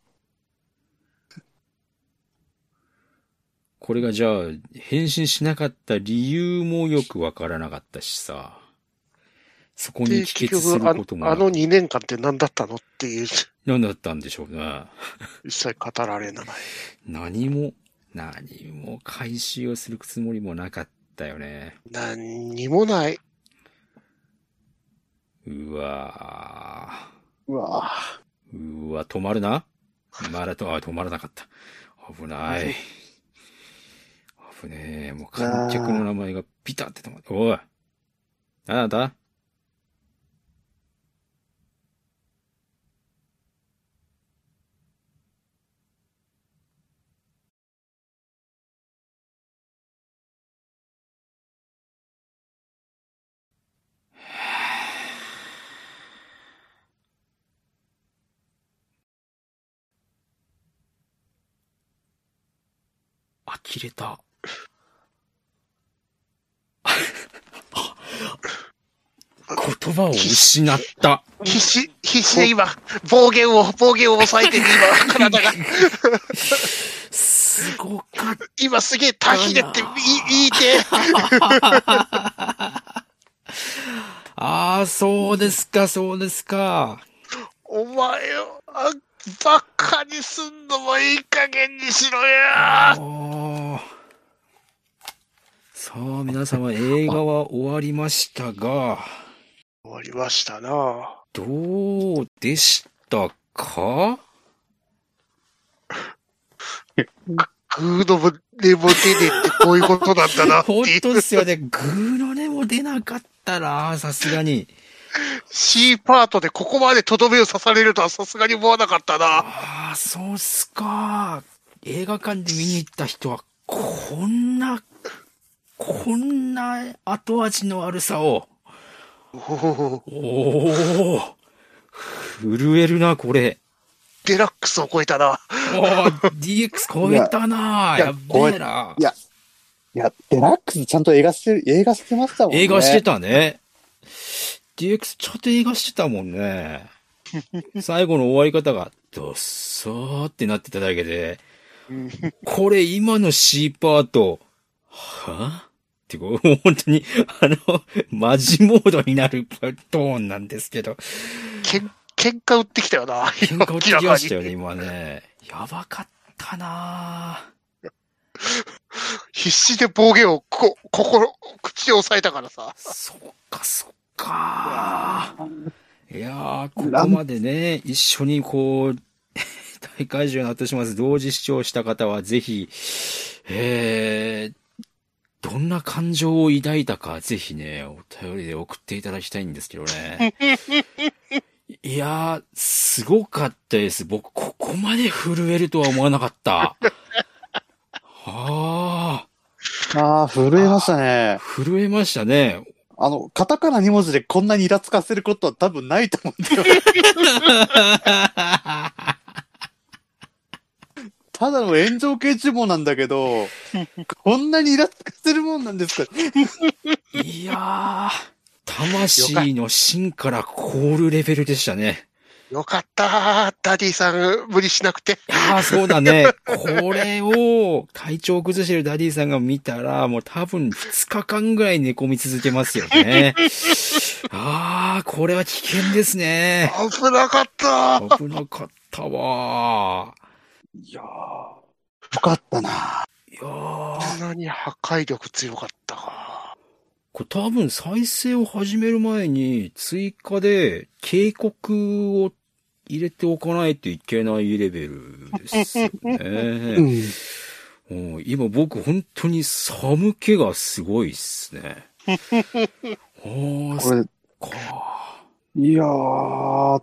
これがじゃあ、変身しなかった理由もよくわからなかったしさ。そこにで、帰結結す局あることもなくあの2年間って何だったのっていう、何だったんでしょうね。一切語られない。何も、何も回収をするつもりもなかったよね。何にもない。うわうわーうわ、止まるなまだと、あ、止まらなかった。危ない。危ねえ。もう観客の名前がピタって止まって。おい。なんだ呆れた。言葉を失った。必死、必死で今、暴言を、暴言を抑えてる今、体が。すごかっ今すげえタヒレって言いて。ああ、そうですか、そうですか。お前を、あばっかにすんのもいい加減にしろあや。ーさあ、皆様、映画は終わりましたが、終わりましたなどうでしたか？グーのも根も出ねえってこういうことなんだなって本いう。当ですよね。グーの音も出なかったら、さすがに。C パートでここまでとどめを刺されるとはさすがに思わなかったな。ああ、そうっすか。映画館で見に行った人は、こんな、こんな後味の悪さを。おおおお震えるな、これ。デラックスを超えたな。おー DX 超えたないややっべえな。いや、いや、デラックスちゃんと映画してる、映画してましたもんね。映画してたね。DX ちょっと映画してたもんね。最後の終わり方が、どっそーってなってただけで、これ今の C パート、は？ってこう、本当に、あの、マジモードになるトーンなんですけど、けん、喧嘩売ってきたよな。喧嘩落ちてきましたよね、明今ね。やばかったなぁ 必死で暴言をこ、心、口で抑えたからさ。そっか、そっか。いやー、ここまでね、一緒にこう、大会場になってしまう同時視聴した方はぜひ、えー、どんな感情を抱いたか、ぜひね、お便りで送っていただきたいんですけどね。いやー、すごかったです。僕、ここまで震えるとは思わなかった。はあ、ああ、震えましたね。震えましたね。あの、カタカナ2文字でこんなにイラつかせることは多分ないと思うんだよ。ただの炎上系注文なんだけど、こんなにイラつかせるもんなんですか？いやー、魂の芯から凍るレベルでしたね。よかったダディさん、無理しなくて。いやー、そうだね。これを体調崩してるダディさんが見たら、もう多分2日間ぐらい寝込み続けますよね。あー、これは危険ですね。危なかった危なかったわいやー、よかったな。ー。いやー、こんなに破壊力強かったか。これ多分再生を始める前に追加で警告を入れておかないといけないレベルですね。ん。うん今僕本当に寒気がすごいっすね。ああ、そっこれ、か。いやー、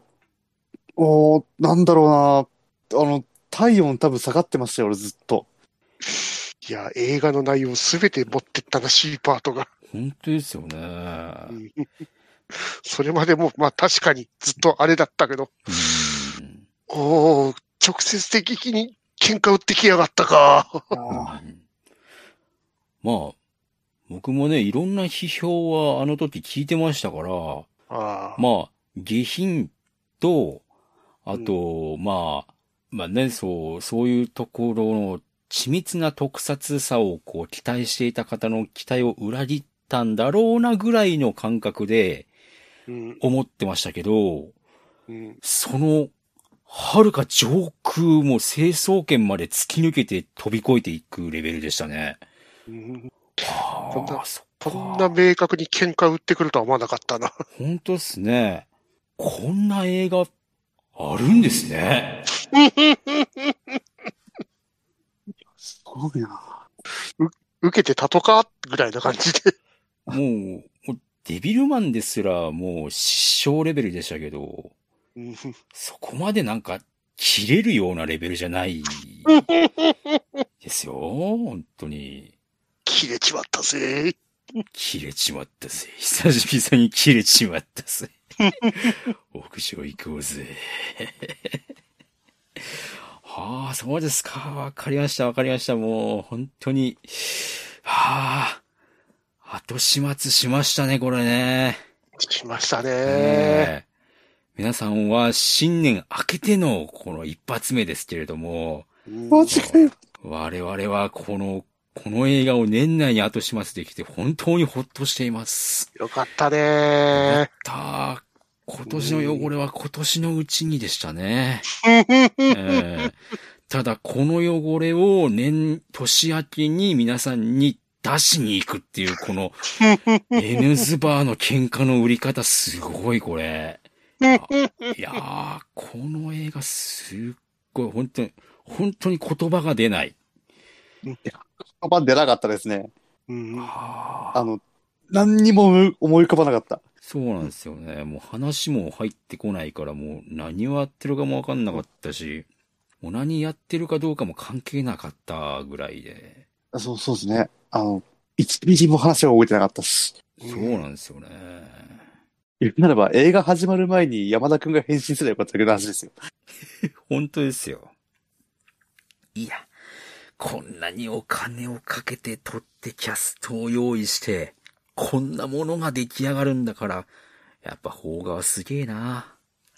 おーなんだろうな。あの、体温多分下がってましたよ、俺ずっと。いや、映画の内容すべて持ってったな、C パートが。本当ですよね。うんそれまでも、まあ確かにずっとあれだったけど、うん。おお直接的に喧嘩売ってきやがったか。あまあ、僕もね、いろんな批評はあの時聞いてましたから、ああまあ、下品と、あと、まあ、まあね、そう、そういうところの緻密な特撮さをこう期待していた方の期待を裏切ったんだろうなぐらいの感覚でうん思ってましたけど、うんその、遥か上空も成層圏まで突き抜けて飛び越えていくレベルでしたね。うんこんなああ、そっか。こんな明確に喧嘩売ってくるとは思わなかったな。本当っすね。こんな映画、あるんですね。すごいな。受けてたとかぐらいな感じで。もうデビルマンですらもう失笑レベルでしたけど、うんそこまでなんか切れるようなレベルじゃないですよ。本当に。切れちまったぜ。切れちまったぜ。久しぶりに切れちまったぜ。屋上行こうぜ。はあ、そうですか。わかりました、わかりました。もう、本当に。はあ、後始末しましたね、これね。しましたね。ええ皆さんは新年明けてのこの一発目ですけれども。我々はこの、この映画を年内に後始末できて本当にほっとしています。よかったやっね。た。今年の汚れは今年のうちにでしたね。ええただこの汚れを年、年明けに皆さんに出しに行くっていうこの N ズバーの喧嘩の売り方すごいこれ。いやー、この映画すっごい、本当に、本当に言葉が出ない。言葉出なかったですね。うんああの、何にも思い思い浮かばなかった。そうなんですよね。もう話も入ってこないから、もう何をやってるかもわかんなかったし、もう何やってるかどうかも関係なかったぐらいで。そう、そうですね。あの、1ミリも話は覚えてなかったっす。そうなんですよね。言うならば映画始まる前に山田くんが変身すればよかっただけの話ですよ。本当ですよ。いや、こんなにお金をかけて撮ってキャストを用意して、こんなものが出来上がるんだから、やっぱ邦画はすげえな。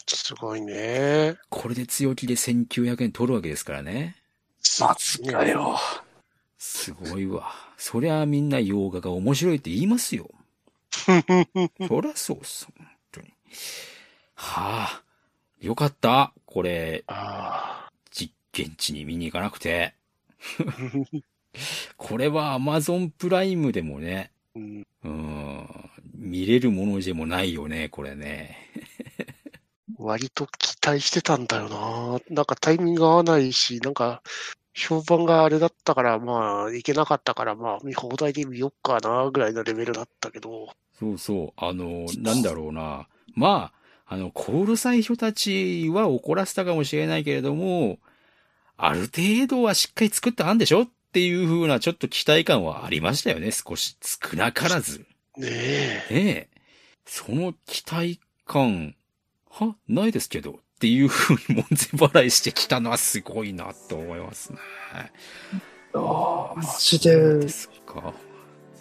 すごいね。これで強気で1900円取るわけですからね。マジかよ。すごいわ。そりゃみんな洋画が面白いって言いますよ。そりゃそうっす。本当に。はあ。よかった。これ、あ実験地に見に行かなくて。ー これは Amazon プライムでもね、うんうん、見れるものでもないよね、これね。割と期待してたんだよな。なんかタイミング合わないし、なんか評判があれだったから、まあ、いけなかったから、まあ、見放題で見よっかな、ぐらいのレベルだったけど。そうそう。あの、なんだろうな。まあ、あの、コールサイ人たちは怒らせたかもしれないけれども、ある程度はしっかり作ってあんでしょっていう風なちょっと期待感はありましたよね。少し少なからず。ねえ。ねえ。その期待感、は？ないですけど。っていう風に門前払いしてきたのはすごいなと思いますね。ああ、マジそうで。すか。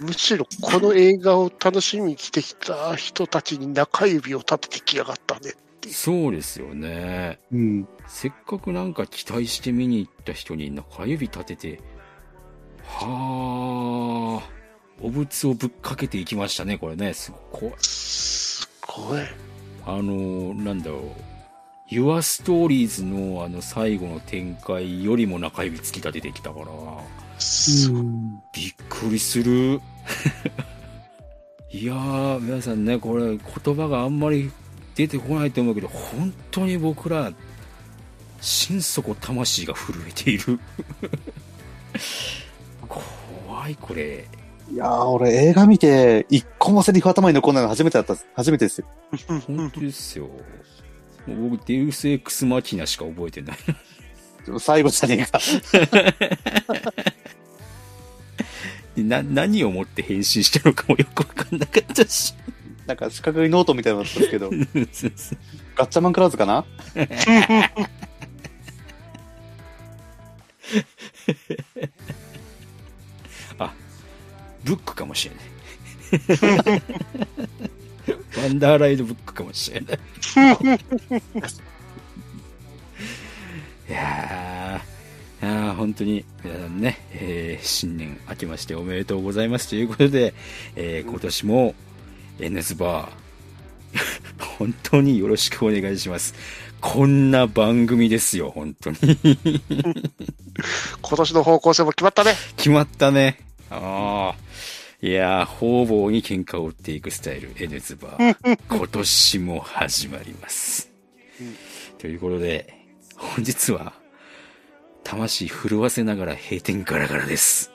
むしろこの映画を楽しみに来てきた人たちに中指を立ててきやがったね。そうですよね。うん。せっかくなんか期待して見に行った人に中指立てて、はあ、お物をぶっかけていきましたね、これね。すごい。すごい。あの、なんだろう。Your Stories のあの最後の展開よりも中指突き立ててきたから。びっくりする。いやー、皆さんね、これ言葉があんまり出てこないと思うけど、本当に僕ら、心底魂が震えている。怖い、これ。いやー、俺映画見て、一個もセリフ頭に残んないの初めてだった、初めてですよ。本当ですよ。もう僕、デウスエクスマキナしか覚えてない。最後じゃねえか。で な、何をもって返信したのかもよくわかんなかったし。なんか四角いノートみたいなのだったんですけど、ガッチャマンクラウズかな？ブックかもしれない。ワンダーライドブックかもしれない。いやー、本当に皆さんね、えー新年明けましておめでとうございますということで、えー今年も N ズバー、本当によろしくお願いします。こんな番組ですよ、本当に。今年の方向性も決まったね。決まったね。ああ。いやー、方々に喧嘩を売っていくスタイル、N ズバー。今年も始まります。ということで、本日は、魂震わせながら閉店ガラガラです。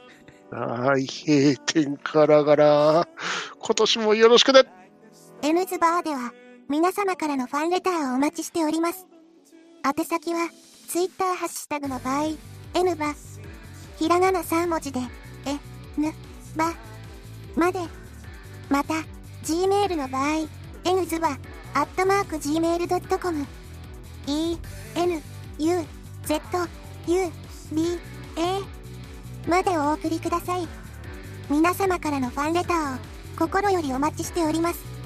はい、閉店からがら、今年もよろしくね。N ズバーでは、皆様からのファンレターをお待ちしております。宛先は、Twitter ハッシュタグの場合、N バ、ひらがな3文字で、え、ぬ、ば、まで。また、Gmail の場合、N ズは、アットマーク Gmail.com、E、N、U、Z、U、B、A、までお送りください。皆様からのファンレターを心よりお待ちしております。